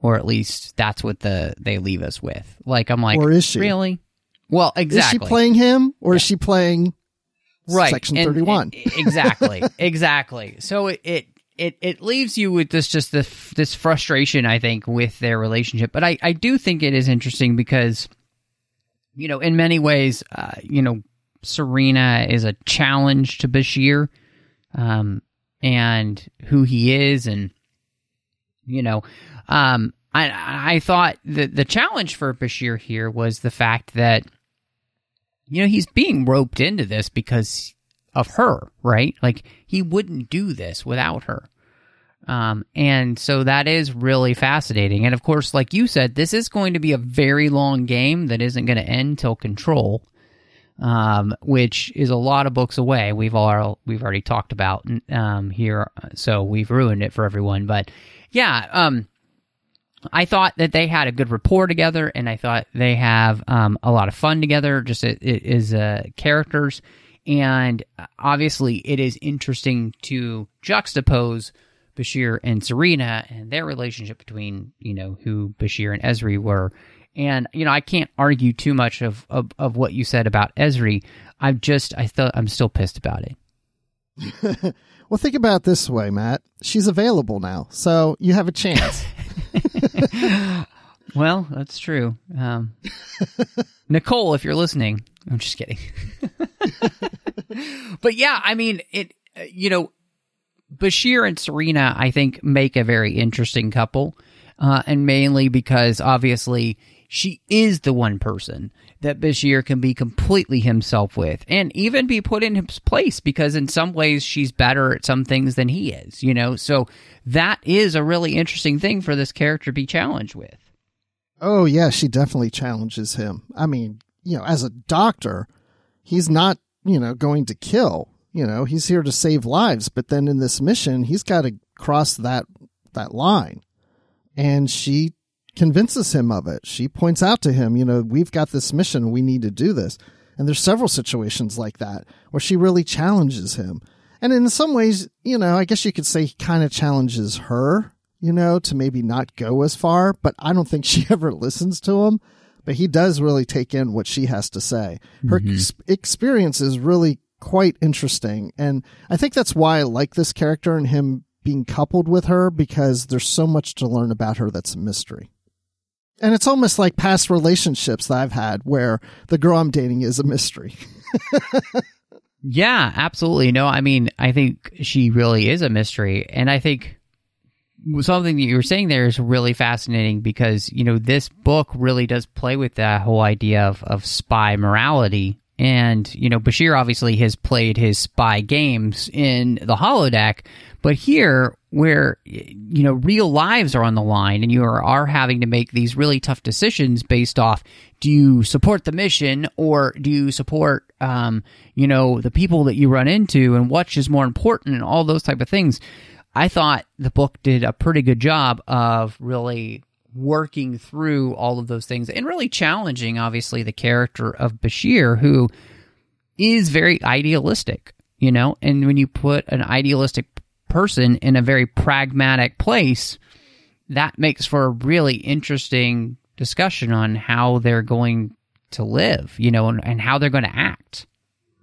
or at least that's what the they leave us with. Like I'm like, Or is she? really? Well, exactly. Is she playing him or is she playing right Section 31? and- exactly exactly so it, it it it leaves you with this just this this frustration i think with their relationship but i i do think it is interesting because you know in many ways uh, you know sarina is a challenge to bashir um and who he is and you know um i i thought that the challenge for bashir here was the fact that you know, he's being roped into this because of her, right? Like he wouldn't do this without her. Um, and so that is really fascinating. And of course, like you said, this is going to be a very long game that isn't going to end till control, um, which is a lot of books away. We've all we've already talked about um, here, so we've ruined it for everyone. But yeah, um, I thought that they had a good rapport together, and I thought they have um, a lot of fun together, just it, it is uh, characters. And uh, obviously, it is interesting to juxtapose Bashir and Sarina and their relationship between you know who Bashir and Ezri were. And you know, I can't argue too much of of, of what you said about Ezri. I'm just, I thought I'm still pissed about it. Well, think about it this way, Matt. She's available now, so you have a chance. Well, that's true. Um, Nicole, if you're listening, I'm just kidding. but yeah, I mean, it. uh, You know, Bashir and Sarina, I think, make a very interesting couple, uh, and mainly because obviously she is the one person that Bashir can be completely himself with, and even be put in his place because in some ways she's better at some things than he is. You know, so that is a really interesting thing for this character to be challenged with. oh, yeah, she definitely challenges him. I mean, you know, as a doctor, he's not, you know, going to kill. You know, he's here to save lives, but then in this mission, he's got to cross that that line. And she convinces him of it. She points out to him, you know, we've got this mission, we need to do this. And there's several situations like that where she really challenges him. And in some ways, you know, I guess you could say he kind of challenges her, you know, to maybe not go as far, but I don't think she ever listens to him. But he does really take in what she has to say. Her mm-hmm. ex- experience is really quite interesting. And I think that's why I like this character and him being coupled with her because there's so much to learn about her that's a mystery. And it's almost like past relationships that I've had where the girl I'm dating is a mystery. Yeah, absolutely. No, I mean, I think she really is a mystery. And I think something that you were saying there is really fascinating because, you know, this book really does play with that whole idea of, of spy morality. And, you know, Bashir obviously has played his spy games in the holodeck, but here, where, you know, real lives are on the line and you are, are having to make these really tough decisions based off do you support the mission or do you support, um, you know, the people that you run into and what is more important and all those type of things. I thought the book did a pretty good job of really working through all of those things and really challenging, obviously, the character of Bashir, who is very idealistic, you know, and when you put an idealistic person in a very pragmatic place, that makes for a really interesting discussion on how they're going to live, you know, and, and how they're going to act.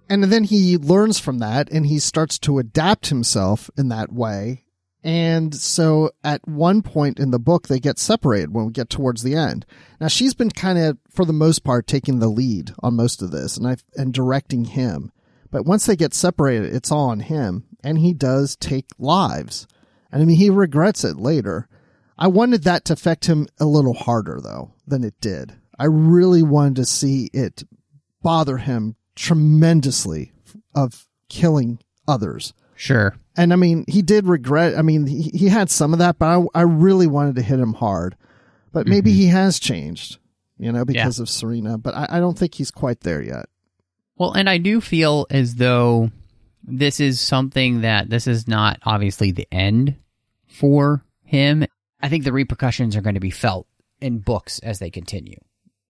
And then he learns from that and he starts to adapt himself in that way. And so at one point in the book, they get separated when we get towards the end. Now she's been kind of, for the most part, taking the lead on most of this and I and directing him. But once they get separated, it's all on him and he does take lives. And I mean, he regrets it later. I wanted that to affect him a little harder though than it did. I really wanted to see it bother him tremendously of killing others. Sure. And I mean, he did regret. I mean, he, he had some of that, but I, I really wanted to hit him hard. But maybe he has changed, you know, because of Sarina. But I, I don't think he's quite there yet. Well, and I do feel as though this is something that this is not obviously the end for him. I think the repercussions are going to be felt in books as they continue.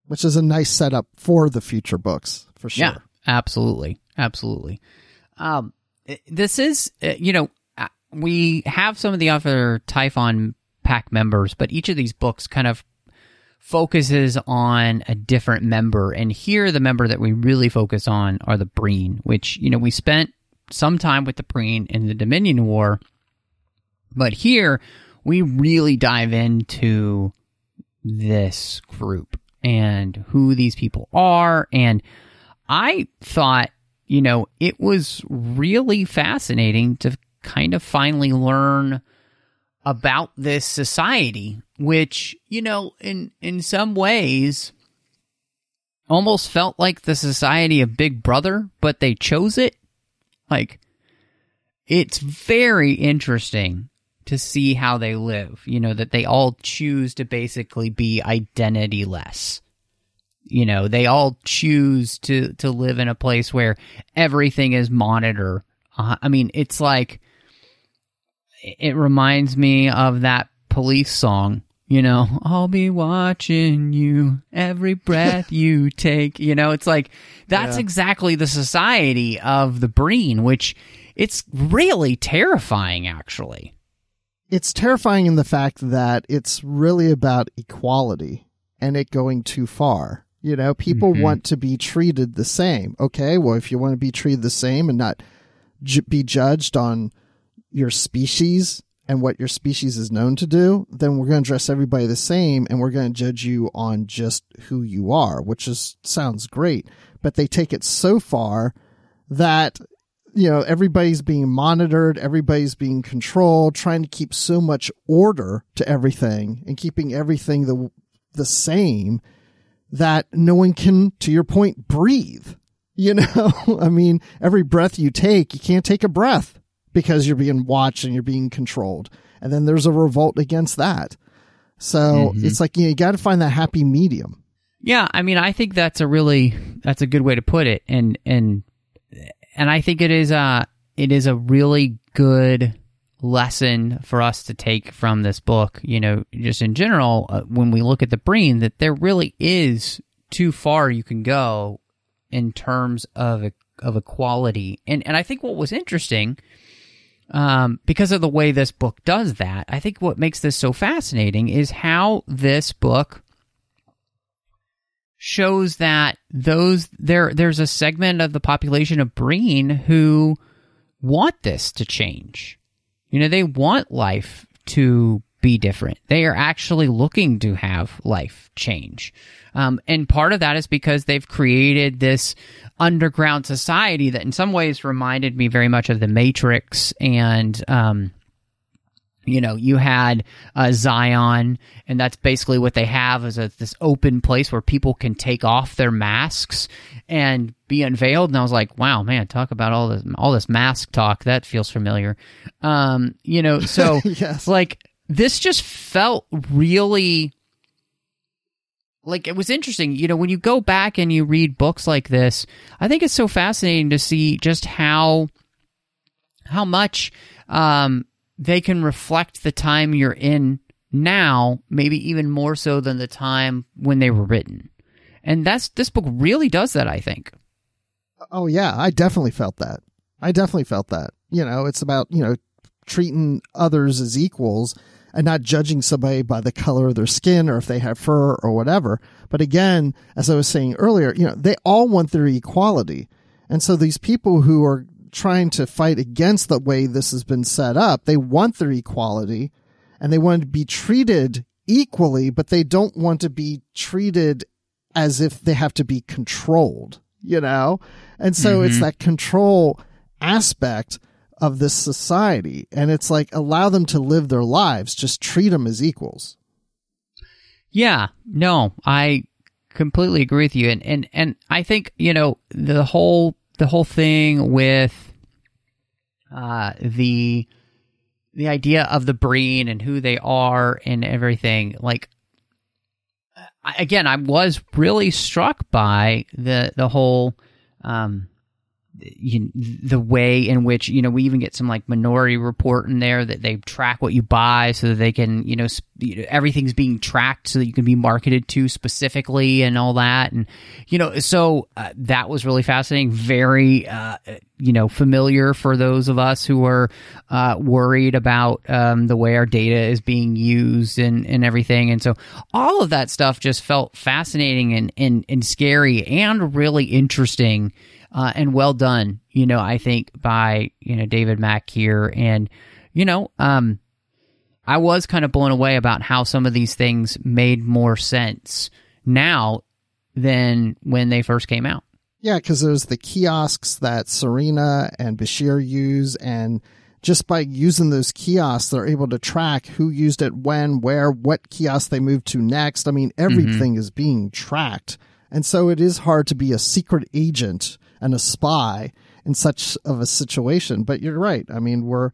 Which is a nice setup for the future books, for sure. Yeah, absolutely, absolutely. Um, this is, uh, you know, uh, we have some of the other Typhon Pact members, but each of these books kind of focuses on a different member. And here, the member that we really focus on are the Breen, which, you know, we spent some time with the Breen in the Dominion War. But here, we really dive into this group and who these people are. And I thought, you know, it was really fascinating to kind of finally learn about this society, which, you know, in, in some ways almost felt like the society of Big Brother, but they chose it. Like, it's very interesting to see how they live. You know, that they all choose to basically be identityless. You know, they all choose to, to live in a place where everything is monitor. Uh, I mean, it's like, it reminds me of that police song. You know, I'll be watching you every breath you take. You know, it's like that's Yeah. exactly the society of the Breen, which it's really terrifying, actually. It's terrifying in the fact that it's really about equality and it going too far. You know, people Mhm. want to be treated the same. Okay, well, if you want to be treated the same and not ju- be judged on your species and what your species is known to do, then we're going to dress everybody the same and we're going to judge you on just who you are, which is sounds great. But they take it so far that you know everybody's being monitored, everybody's being controlled, trying to keep so much order to everything and keeping everything the the same that no one can, to your point, breathe. You know, I mean, every breath you take, you can't take a breath because you're being watched and you're being controlled. And then there's a revolt against that. So mm-hmm. it's like, you, know, you got to find that happy medium. Yeah, I mean, I think that's a really that's a good way to put it, and and and I think it is a it is a really good lesson for us to take from this book. You know, just in general, uh, when we look at the Breen, that there really is too far you can go in terms of of equality, and and I think what was interesting. Um, because of the way this book does that, I think what makes this so fascinating is how this book shows that those there there's a segment of the population of Breen who want this to change. You know, they want life to be different. They are actually looking to have life change. Um, and part of that is because they've created this underground society that in some ways reminded me very much of the Matrix and, um, you know, you had uh, Zion, and that's basically what they have is a, this open place where people can take off their masks and be unveiled. And I was like, wow, man, talk about all this all this mask talk. That feels familiar. Um, you know, so Yes. like this just felt really like it was interesting. You know, when you go back and you read books like this, I think it's so fascinating to see just how how much um, they can reflect the time you're in now, maybe even more so than the time when they were written. And that's this book really does that, I think. Oh yeah, I definitely felt that. I definitely felt that. You know, it's about, you know, treating others as equals and not judging somebody by the color of their skin or if they have fur or whatever. But again, as I was saying earlier, you know, they all want their equality. And so these people who are trying to fight against the way this has been set up, they want their equality and they want to be treated equally, but they don't want to be treated as if they have to be controlled, you know? And so it's mm-hmm. that control aspect of this society. And it's like allow them to live their lives, just treat them as equals. Yeah, no, I completely agree with you, and and and I think you know the whole the whole thing with uh the the idea of the Breen and who they are and everything. Like again, I was really struck by the the whole um you, the way in which you know we even get some like minority report in there that they track what you buy so that they can you know, sp- everything's being tracked so that you can be marketed to specifically and all that. And you know so uh, that was really fascinating. Very uh, you know familiar for those of us who are uh, worried about um, the way our data is being used and, and everything. And so all of that stuff just felt fascinating and, and, and scary and really interesting uh, and well done, you know, I think by, you know, David Mack here. And, you know, um, I was kind of blown away about how some of these things made more sense now than when they first came out. Yeah, because there's the kiosks that Sarina and Bashir use, and just by using those kiosks, they're able to track who used it when, where, what kiosk they moved to next. I mean, everything mm-hmm. is being tracked. And so it is hard to be a secret agent and a spy in such of a situation. But you're right. I mean, we're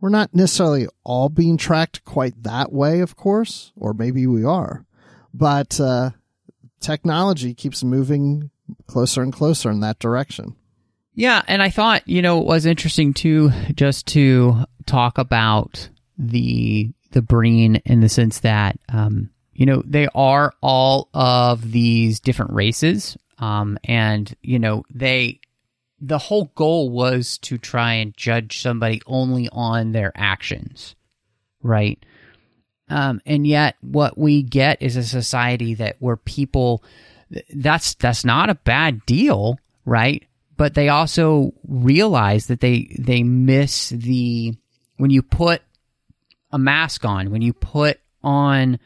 we're not necessarily all being tracked quite that way, of course, or maybe we are. But uh, technology keeps moving closer and closer in that direction. Yeah, and I thought you know it was interesting too, just to talk about the the Breen in the sense that um, you know they are all of these different races um, and you know they the whole goal was to try and judge somebody only on their actions, right? Um, and yet, what we get is a society that where people that's that's not a bad deal, right? But they also realize that they they miss the when you put a mask on, when you put on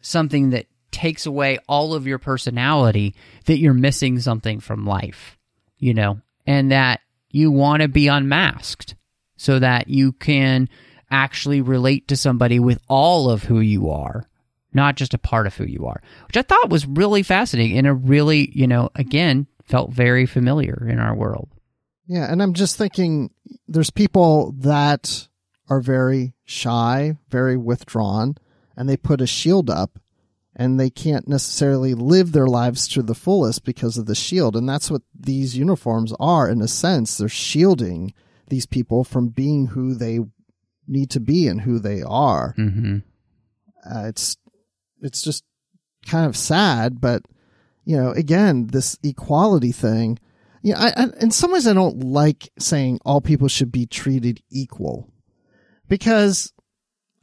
something that takes away all of your personality that you're missing something from life, you know, and that you want to be unmasked so that you can actually relate to somebody with all of who you are, not just a part of who you are, which I thought was really fascinating and a really, you know, again, felt very familiar in our world. Yeah. And I'm just thinking there's people that are very shy, very withdrawn, and they put a shield up and they can't necessarily live their lives to the fullest because of the shield. And that's what these uniforms are in a sense. They're shielding these people from being who they need to be and who they are. Mm-hmm. Uh, it's it's just kind of sad, but you know, again, this equality thing. You know, I, I, in some ways, I don't like saying all people should be treated equal because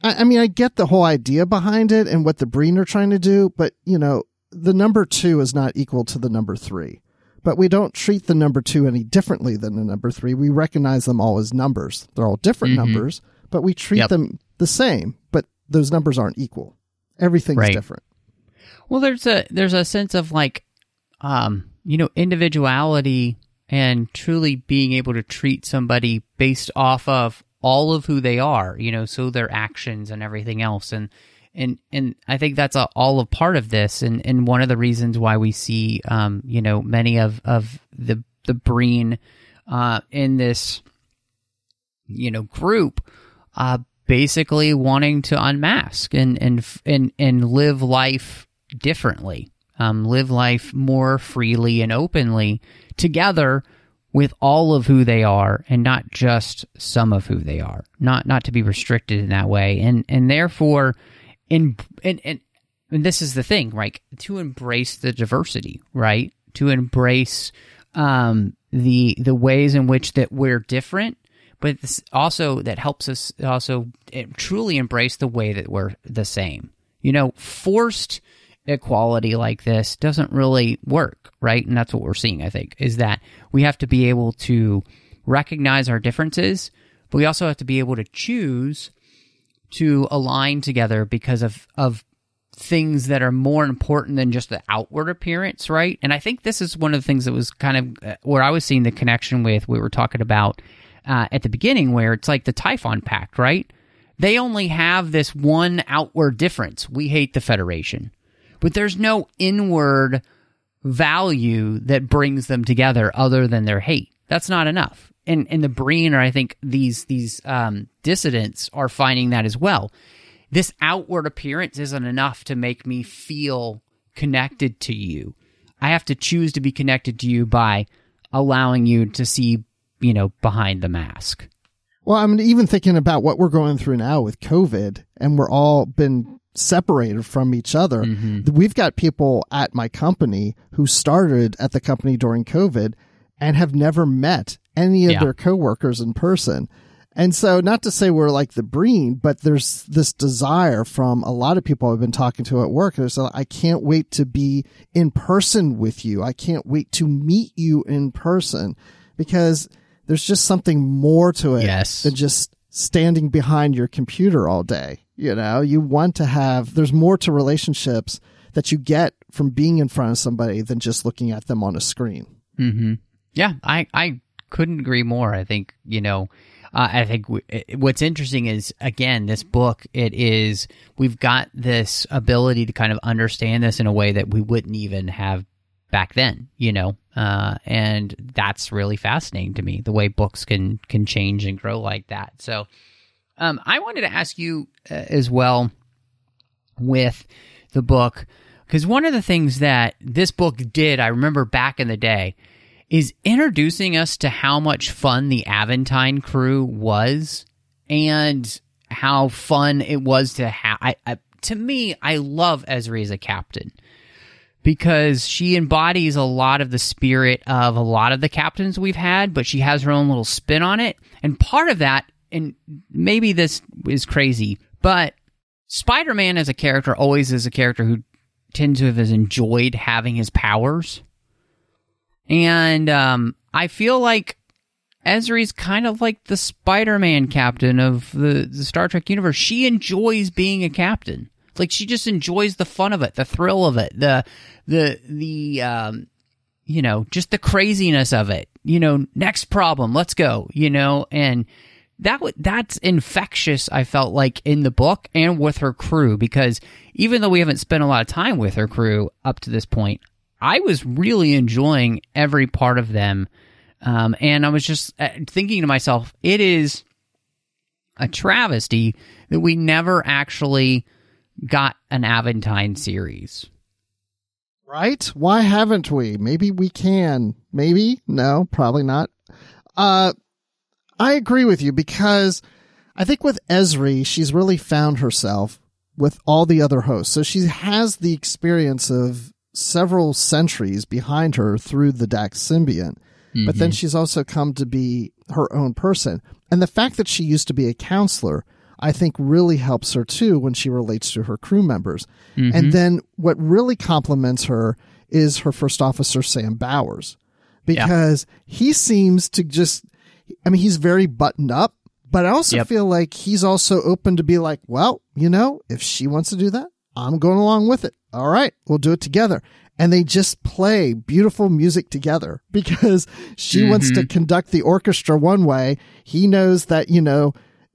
I, I mean, I get the whole idea behind it and what the Breen are trying to do, but you know, the number two is not equal to the number three. But we don't treat the number two any differently than the number three. We recognize them all as numbers. They're all different mm-hmm. numbers, but we treat yep. them the same. But those numbers aren't equal. Everything's right. different. Well, there's a there's a sense of like, um, you know, individuality and truly being able to treat somebody based off of all of who they are, you know, so their actions and everything else. And, and, and I think that's a, all a part of this. And, and one of the reasons why we see, um, you know, many of, of the, the Breen, uh, in this, you know, group, uh, basically wanting to unmask and, and, and, and live life differently, um, live life more freely and openly together with all of who they are and not just some of who they are. Not not to be restricted in that way. And and therefore in and and, and this is the thing right? To embrace the diversity right? To embrace um the the ways in which that we're different but also that helps us also eh, truly embrace the way that we're the same. You know forced equality like this doesn't really work, right? And that's what we're seeing, I think, is that we have to be able to recognize our differences, but we also have to be able to choose to align together because of, of things that are more important than just the outward appearance, right? And I think this is one of the things that was kind of uh, where I was seeing the connection with we were talking about uh, at the beginning, where it's like the Typhon Pact, right? They only have this one outward difference. We hate the Federation but there's no inward value that brings them together other than their hate. That's not enough. And and the Breen or I think these these um, dissidents are finding that as well. This outward appearance isn't enough to make me feel connected to you. I have to choose to be connected to you by allowing you to see, you know, behind the mask. Well, I'm even thinking about what we're going through now with COVID, and we're all been separated from each other. Mm-hmm. We've got people at my company who started at the company during COVID and have never met any of Yeah. their coworkers in person. And so, not to say we're like the Breen, but there's this desire from a lot of people I've been talking to at work. There's a, I can't wait to be in person with you. I can't wait to meet you in person because there's just something more to it Yes. than just standing behind your computer all day. You know, you want to have, there's more to relationships that you get from being in front of somebody than just looking at them on a screen. Mm-hmm. Yeah, I, I couldn't agree more. I think, you know, uh, I think w- what's interesting is, again, this book, it is, we've got this ability to kind of understand this in a way that we wouldn't even have back then, you know, uh, and that's really fascinating to me, the way books can, can change and grow like that. So, um, I wanted to ask you uh, as well with the book, because one of the things that this book did, I remember back in the day, is introducing us to how much fun the Aventine crew was and how fun it was to have. I, I, to me, I love Ezri as a captain because she embodies a lot of the spirit of a lot of the captains we've had, but she has her own little spin on it. And part of that, and maybe this is crazy, but Spider Man as a character always is a character who tends to have enjoyed having his powers. And um, I feel like Ezri's kind of like the Spider-Man captain of the, the Star Trek universe. She enjoys being a captain. Like she just enjoys the fun of it, the thrill of it, the the the um, you know, just the craziness of it. You know, next problem, let's go. You know, and that w- that's infectious. I felt like in the book and with her crew because even though we haven't spent a lot of time with her crew up to this point, I was really enjoying every part of them. Um, and I was just uh, thinking to myself, it is a travesty that we never actually got an Aventine series. Right? Why haven't we? Maybe we can. Maybe? No, probably not. Uh, I agree with you because I think with Ezri, she's really found herself with all the other hosts. So she has the experience of several centuries behind her through the Dax symbiont, but then mm-hmm. she's also come to be her own person. And the fact that she used to be a counselor, I think really helps her too when she relates to her crew members. And mm-hmm. then what really complements her is her first officer, Sam Bowers, because he seems to just, I mean, he's very buttoned up, but I also Yep. feel like he's also open to be like, well, you know, if she wants to do that, I'm going along with it. All right, we'll do it together. And they just play beautiful music together because she wants to mm-hmm. conduct the orchestra one way. He knows that, you know,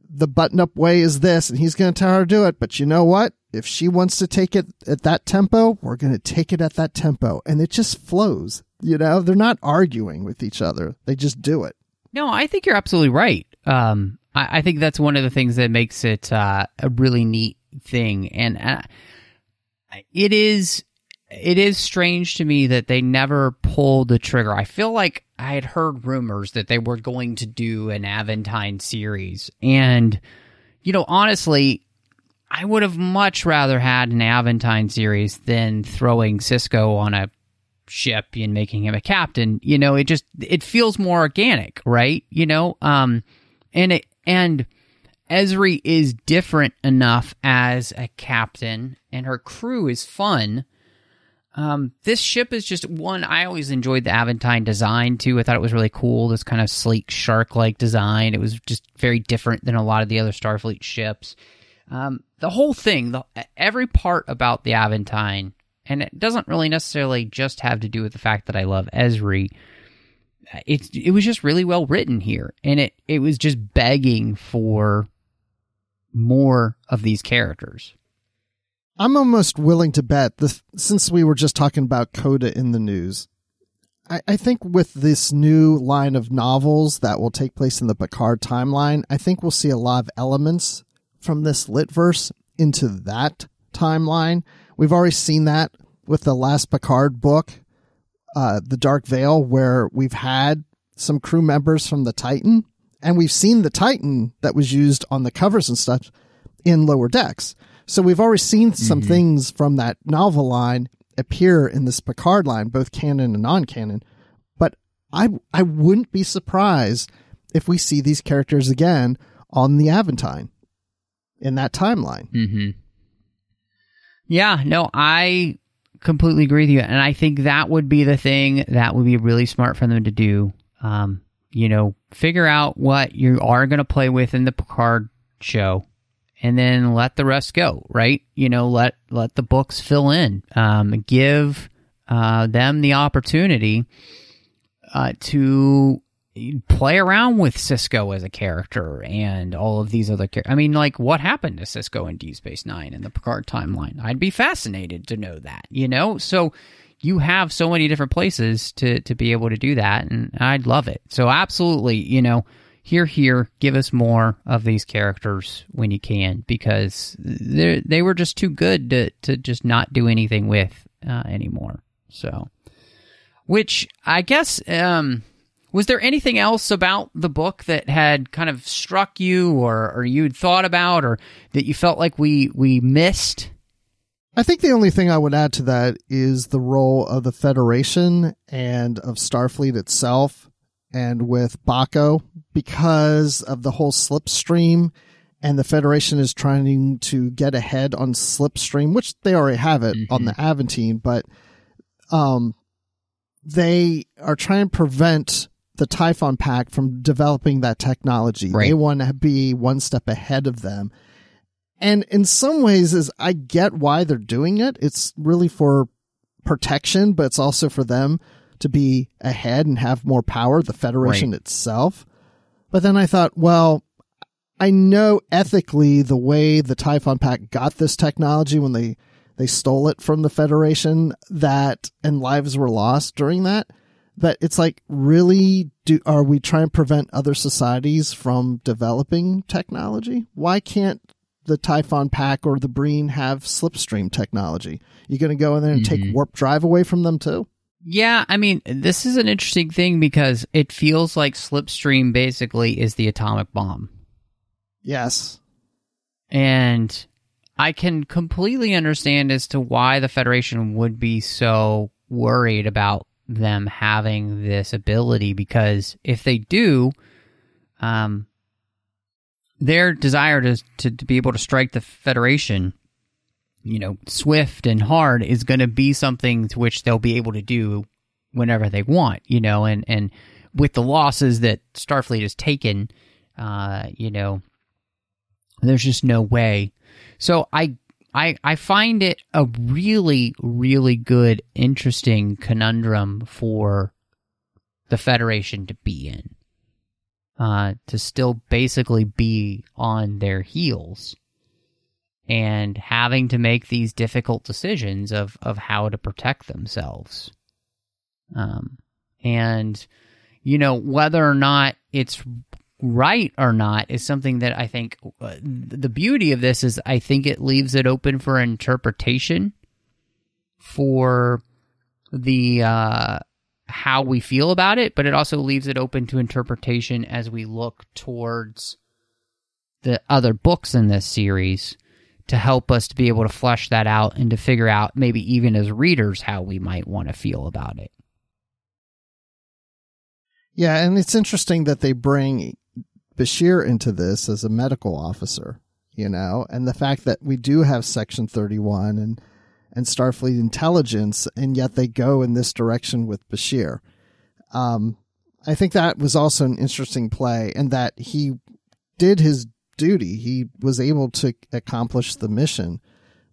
the button up way is this and he's going to tell her to do it. But you know what? If she wants to take it at that tempo, we're going to take it at that tempo. And it just flows. You know, they're not arguing with each other. They just do it. No, I think you're absolutely right. Um, I, I think that's one of the things that makes it uh, a really neat thing, and uh, it is it is strange to me that they never pulled the trigger. I feel like I had heard rumors that they were going to do an Aventine series, and you know, honestly, I would have much rather had an Aventine series than throwing Sisko on a ship and making him a captain. You know, it just it feels more organic, right? You know, um, and it and Ezri is different enough as a captain, and her crew is fun. Um, this ship is just one. I always enjoyed the Aventine design too. I thought it was really cool. This kind of sleek shark-like design. It was just very different than a lot of the other Starfleet ships. Um, the whole thing, the, every part about the Aventine, and it doesn't really necessarily just have to do with the fact that I love Ezri. It it was just really well written here, and it it was just begging for more of these characters. I'm almost willing to bet this, since we were just talking about Coda in the news. I, I think with this new line of novels that will take place in the Picard timeline, I think we'll see a lot of elements from this Litverse into that timeline. We've already seen that with the last Picard book uh, the Dark Veil, where we've had some crew members from the Titan, and we've seen the Titan that was used on the covers and stuff in Lower Decks. So we've already seen some things from that novel line appear in this Picard line, both canon and non-canon. But I I wouldn't be surprised if we see these characters again on the Aventine in that timeline. Mm-hmm. Yeah, no, I completely agree with you, and I think that would be the thing that would be really smart for them to do. Um, you know, figure out what you are going to play with in the Picard show, and then let the rest go. Right? You know, let let the books fill in. Um, give uh, them the opportunity uh, to play around with Sisko as a character and all of these other characters. I mean, like, what happened to Sisko in Deep Space Nine in the Picard timeline? I'd be fascinated to know that, you know? So you have so many different places to, to be able to do that, and I'd love it. So, absolutely, you know, here, here, give us more of these characters when you can because they they were just too good to, to just not do anything with uh, anymore. So, which I guess, um, was there anything else about the book that had kind of struck you or, or you'd thought about or that you felt like we, we missed? I think the only thing I would add to that is the role of the Federation and of Starfleet itself and with Bacco because of the whole slipstream and the Federation is trying to get ahead on slipstream, which they already have it on the Aventine, but um they are trying to prevent the Typhon Pact from developing that technology. Right. They want to be one step ahead of them. And in some ways is I get why they're doing it. It's really for protection, but it's also for them to be ahead and have more power, the Federation Right. itself. But then I thought, well, I know ethically the way the Typhon Pact got this technology when they they stole it from the Federation that and lives were lost during that. That it's like really do are we trying to prevent other societies from developing technology? Why can't the Typhon Pact or the Breen have slipstream technology? You're going to go in there and take mm-hmm. warp drive away from them too? Yeah, I mean, this is an interesting thing because it feels like Slipstream basically is the atomic bomb. Yes. And I can completely understand as to why the Federation would be so worried about them having this ability because if they do, um, their desire to, to, to be able to strike the Federation, you know, swift and hard is going to be something to which they'll be able to do whenever they want, you know, and, and with the losses that Starfleet has taken, uh, you know, there's just no way. So I I I find it a really really good interesting conundrum for the Federation to be in. Uh to still basically be on their heels and having to make these difficult decisions of of how to protect themselves. Um and you know whether or not it's right or not is something that I think uh, the beauty of this is I think it leaves it open for interpretation for the uh, how we feel about it, but it also leaves it open to interpretation as we look towards the other books in this series to help us to be able to flesh that out and to figure out maybe even as readers how we might want to feel about it. Yeah, and it's interesting that they bring Bashir into this as a medical officer, you know, and the fact that we do have Section 31 and and Starfleet intelligence, and yet they go in this direction with Bashir. Um, I think that was also an interesting play, and that he did his duty. He was able to accomplish the mission,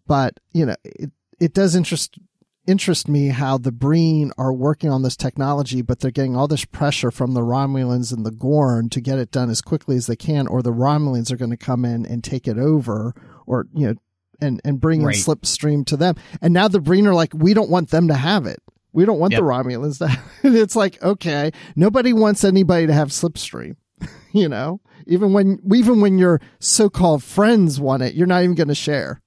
but you know, it it does interest interest me how the Breen are working on this technology, but they're getting all this pressure from the Romulans and the Gorn to get it done as quickly as they can, or the Romulans are going to come in and take it over, or you know, and and bring Right. in Slipstream to them. And now the Breen are like, we don't want them to have it. We don't want Yep. the Romulans to. Have it. It's like okay, nobody wants anybody to have Slipstream. you know, even when even when your so-called friends want it, you're not even going to share.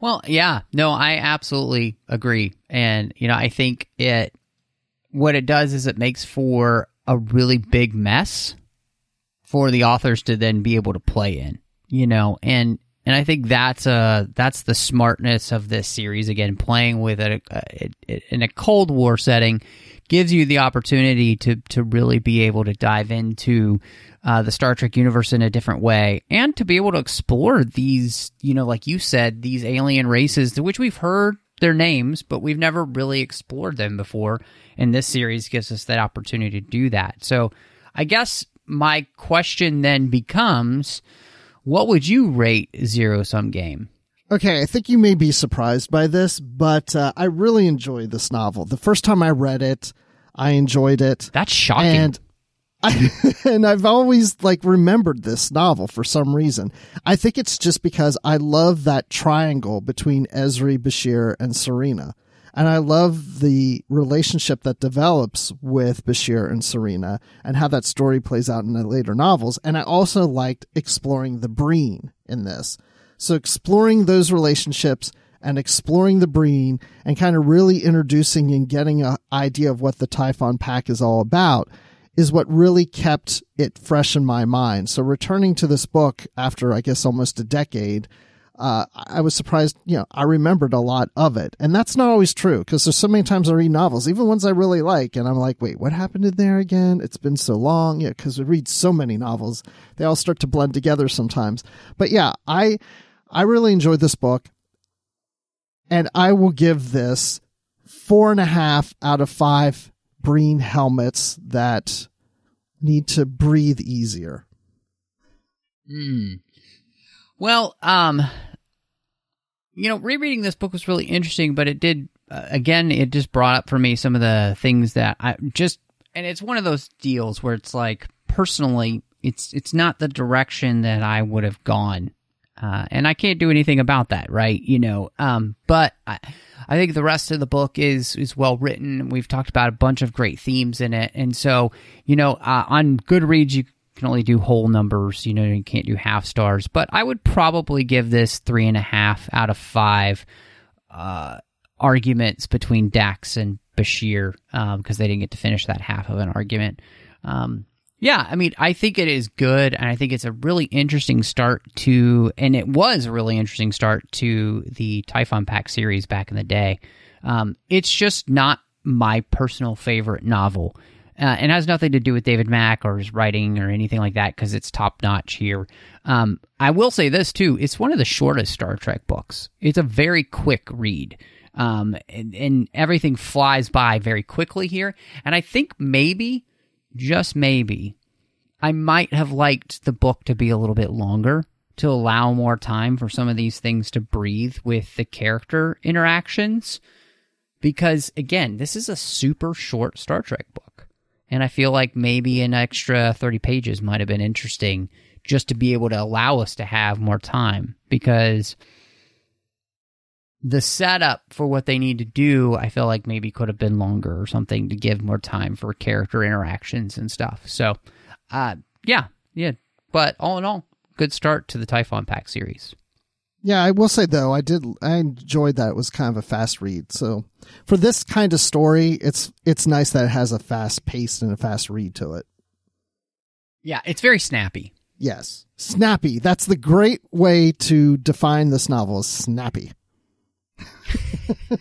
Well, yeah, no, I absolutely agree, and you know, I think it what it does is it makes for a really big mess for the authors to then be able to play in, you know, and and I think that's uh that's the smartness of this series. Again playing with it in a Cold War setting gives you the opportunity to to really be able to dive into uh, the Star Trek universe in a different way and to be able to explore these you know like you said these alien races to which we've heard their names but we've never really explored them before and this series gives us that opportunity to do that so I guess my question then becomes what would you rate Zero Sum Game? Okay, I think you may be surprised by this, but uh, I really enjoyed this novel. The first time I read it, I enjoyed it. That's shocking. And I, and I've always like remembered this novel for some reason. I think it's just because I love that triangle between Ezri, Bashir, and Sarina. And I love the relationship that develops with Bashir and Sarina and how that story plays out in the later novels. And I also liked exploring the Breen in this. So exploring those relationships and exploring the Breen and kind of really introducing and getting an idea of what the Typhon pact is all about is what really kept it fresh in my mind. So returning to this book after, I guess, almost a decade, uh, I was surprised, you know, I remembered a lot of it. And that's not always true because there's so many times I read novels, even ones I really like, and I'm like, wait, what happened in there again? It's been so long. Yeah, because we read so many novels. They all start to blend together sometimes. But yeah, I, I really enjoyed this book. And I will give this four and a half out of five Breen helmets that need to breathe easier. Hmm. Well, um, you know, rereading this book was really interesting, but it did, uh, again, it just brought up for me some of the things that I just, and it's one of those deals where it's like, personally, it's, it's not the direction that I would have gone. Uh, and I can't do anything about that, right? You know, um, but I, I think the rest of the book is, is well written. We've talked about a bunch of great themes in it. And so, you know, uh, on Goodreads, you can only do whole numbers. You know, you can't do half stars. But I would probably give this three and a half out of five uh, arguments between Dax and Bashir because um, they didn't get to finish that half of an argument. Um, yeah, I mean, I think it is good, and I think it's a really interesting start to, and it was a really interesting start to the Typhon Pact series back in the day. Um, it's just not my personal favorite novel. Uh, and has nothing to do with David Mack or his writing or anything like that because it's top notch here. Um, I will say this too: it's one of the shortest Star Trek books. It's a very quick read, um, and, and everything flies by very quickly here. And I think maybe, just maybe, I might have liked the book to be a little bit longer to allow more time for some of these things to breathe with the character interactions. Because again, this is a super short Star Trek book. And I feel like maybe an extra 30 pages might have been interesting just to be able to allow us to have more time because the setup for what they need to do, I feel like maybe could have been longer or something to give more time for character interactions and stuff. So, uh, yeah, yeah. But all in all, good start to the Typhon Pact series. Yeah, I will say though, I did I enjoyed that it was kind of a fast read. So for this kind of story, it's it's nice that it has a fast pace and a fast read to it. Yeah, it's very snappy. Yes. Snappy. That's the great way to define this novel is snappy.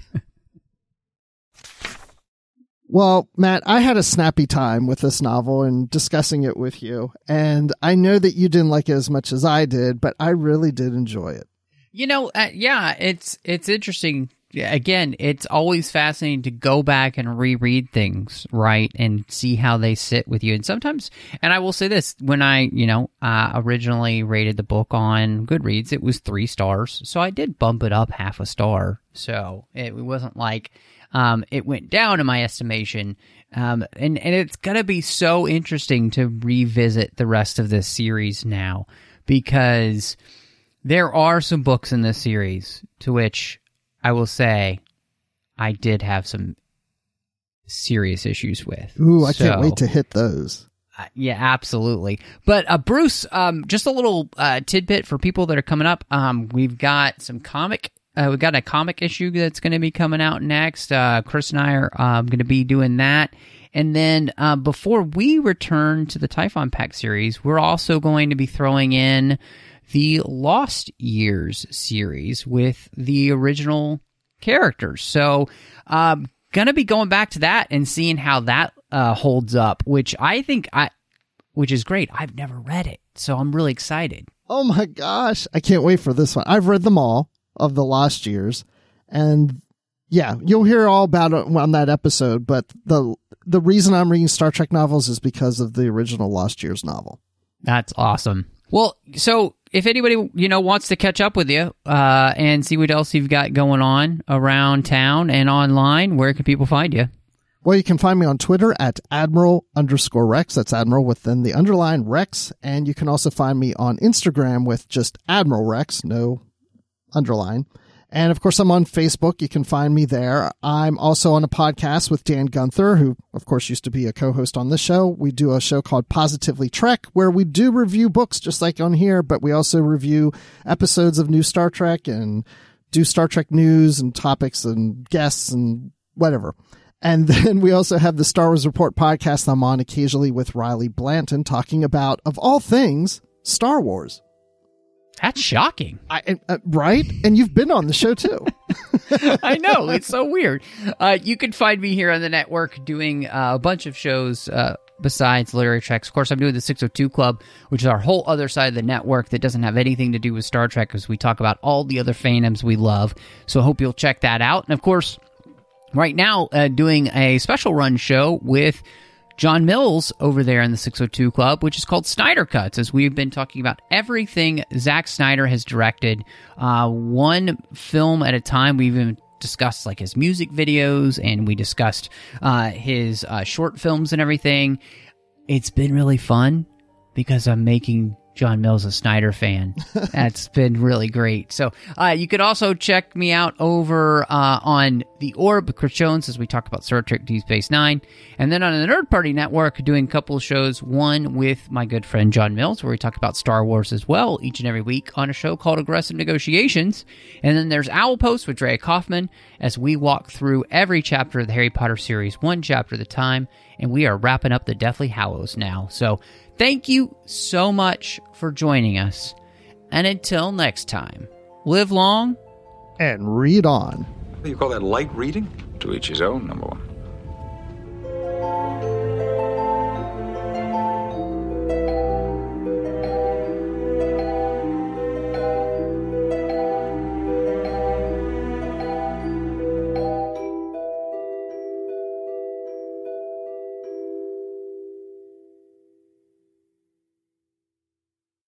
well, Matt, I had a snappy time with this novel and discussing it with you. And I know that you didn't like it as much as I did, but I really did enjoy it. You know, uh, yeah, it's it's interesting. Again, it's always fascinating to go back and reread things, right, and see how they sit with you. And sometimes, and I will say this: when I, you know, uh, originally rated the book on Goodreads, it was three stars, so I did bump it up half a star. So it wasn't like um, it went down in my estimation. Um, and and it's gonna be so interesting to revisit the rest of this series now because there are some books in this series to which I will say I did have some serious issues with. Ooh, I so, can't wait to hit those. Uh, yeah, absolutely. But uh, Bruce, um, just a little uh, tidbit for people that are coming up. Um, we've got some comic Uh, we got a comic issue that's going to be coming out next. Uh, Chris and I are um, going to be doing that. And then uh, before we return to the Typhon Pact series, we're also going to be throwing in the Lost Years series with the original characters. So, um, gonna be going back to that and seeing how that uh, holds up, which I think I, which is great. I've never read it, so I'm really excited. Oh my gosh, I can't wait for this one. I've read them all of the Lost Years, and yeah, you'll hear all about it on that episode. But the the reason I'm reading Star Trek novels is because of the original Lost Years novel. That's awesome. Well, so if anybody you know wants to catch up with you uh, and see what else you've got going on around town and online, where can people find you? Well, you can find me on Twitter at Admiral underscore Rex. That's Admiral within the underline Rex. And you can also find me on Instagram with just Admiral Rex, no underline. And of course, I'm on Facebook. You can find me there. I'm also on a podcast with Dan Gunther, who, of course, used to be a co host on this show. We do a show called Positively Trek, where we do review books just like on here, but we also review episodes of new Star Trek and do Star Trek news and topics and guests and whatever. And then we also have the Star Wars Report podcast I'm on occasionally with Riley Blanton talking about, of all things, Star Wars. That's shocking. I, uh, right? And you've been on the show too. I know. It's so weird. Uh, you can find me here on the network doing uh, a bunch of shows uh, besides Literary Treks. Of course, I'm doing the 602 Club, which is our whole other side of the network that doesn't have anything to do with Star Trek because we talk about all the other fandoms we love. So I hope you'll check that out. And of course, right now, uh, doing a special run show with John Mills over there in the 602 Club, which is called Snyder Cuts, as we've been talking about everything Zack Snyder has directed, uh, one film at a time. We've even discussed like his music videos and we discussed uh, his uh, short films and everything. It's been really fun because I'm making John Mills a Snyder fan. That's been really great. So uh, you could also check me out over uh, on the Orb, Chris Jones, as we talk about Star Trek Deep Space Nine, and then on the Nerd Party Network, doing a couple of shows. One with my good friend John Mills, where we talk about Star Wars as well each and every week on a show called Aggressive Negotiations. And then there's Owl Post with Drea Kaufman, as we walk through every chapter of the Harry Potter series, one chapter at a time and we are wrapping up the Deathly Hallows now. So thank you so much for joining us. And until next time, live long and read on. You call that light reading? To each his own, number one.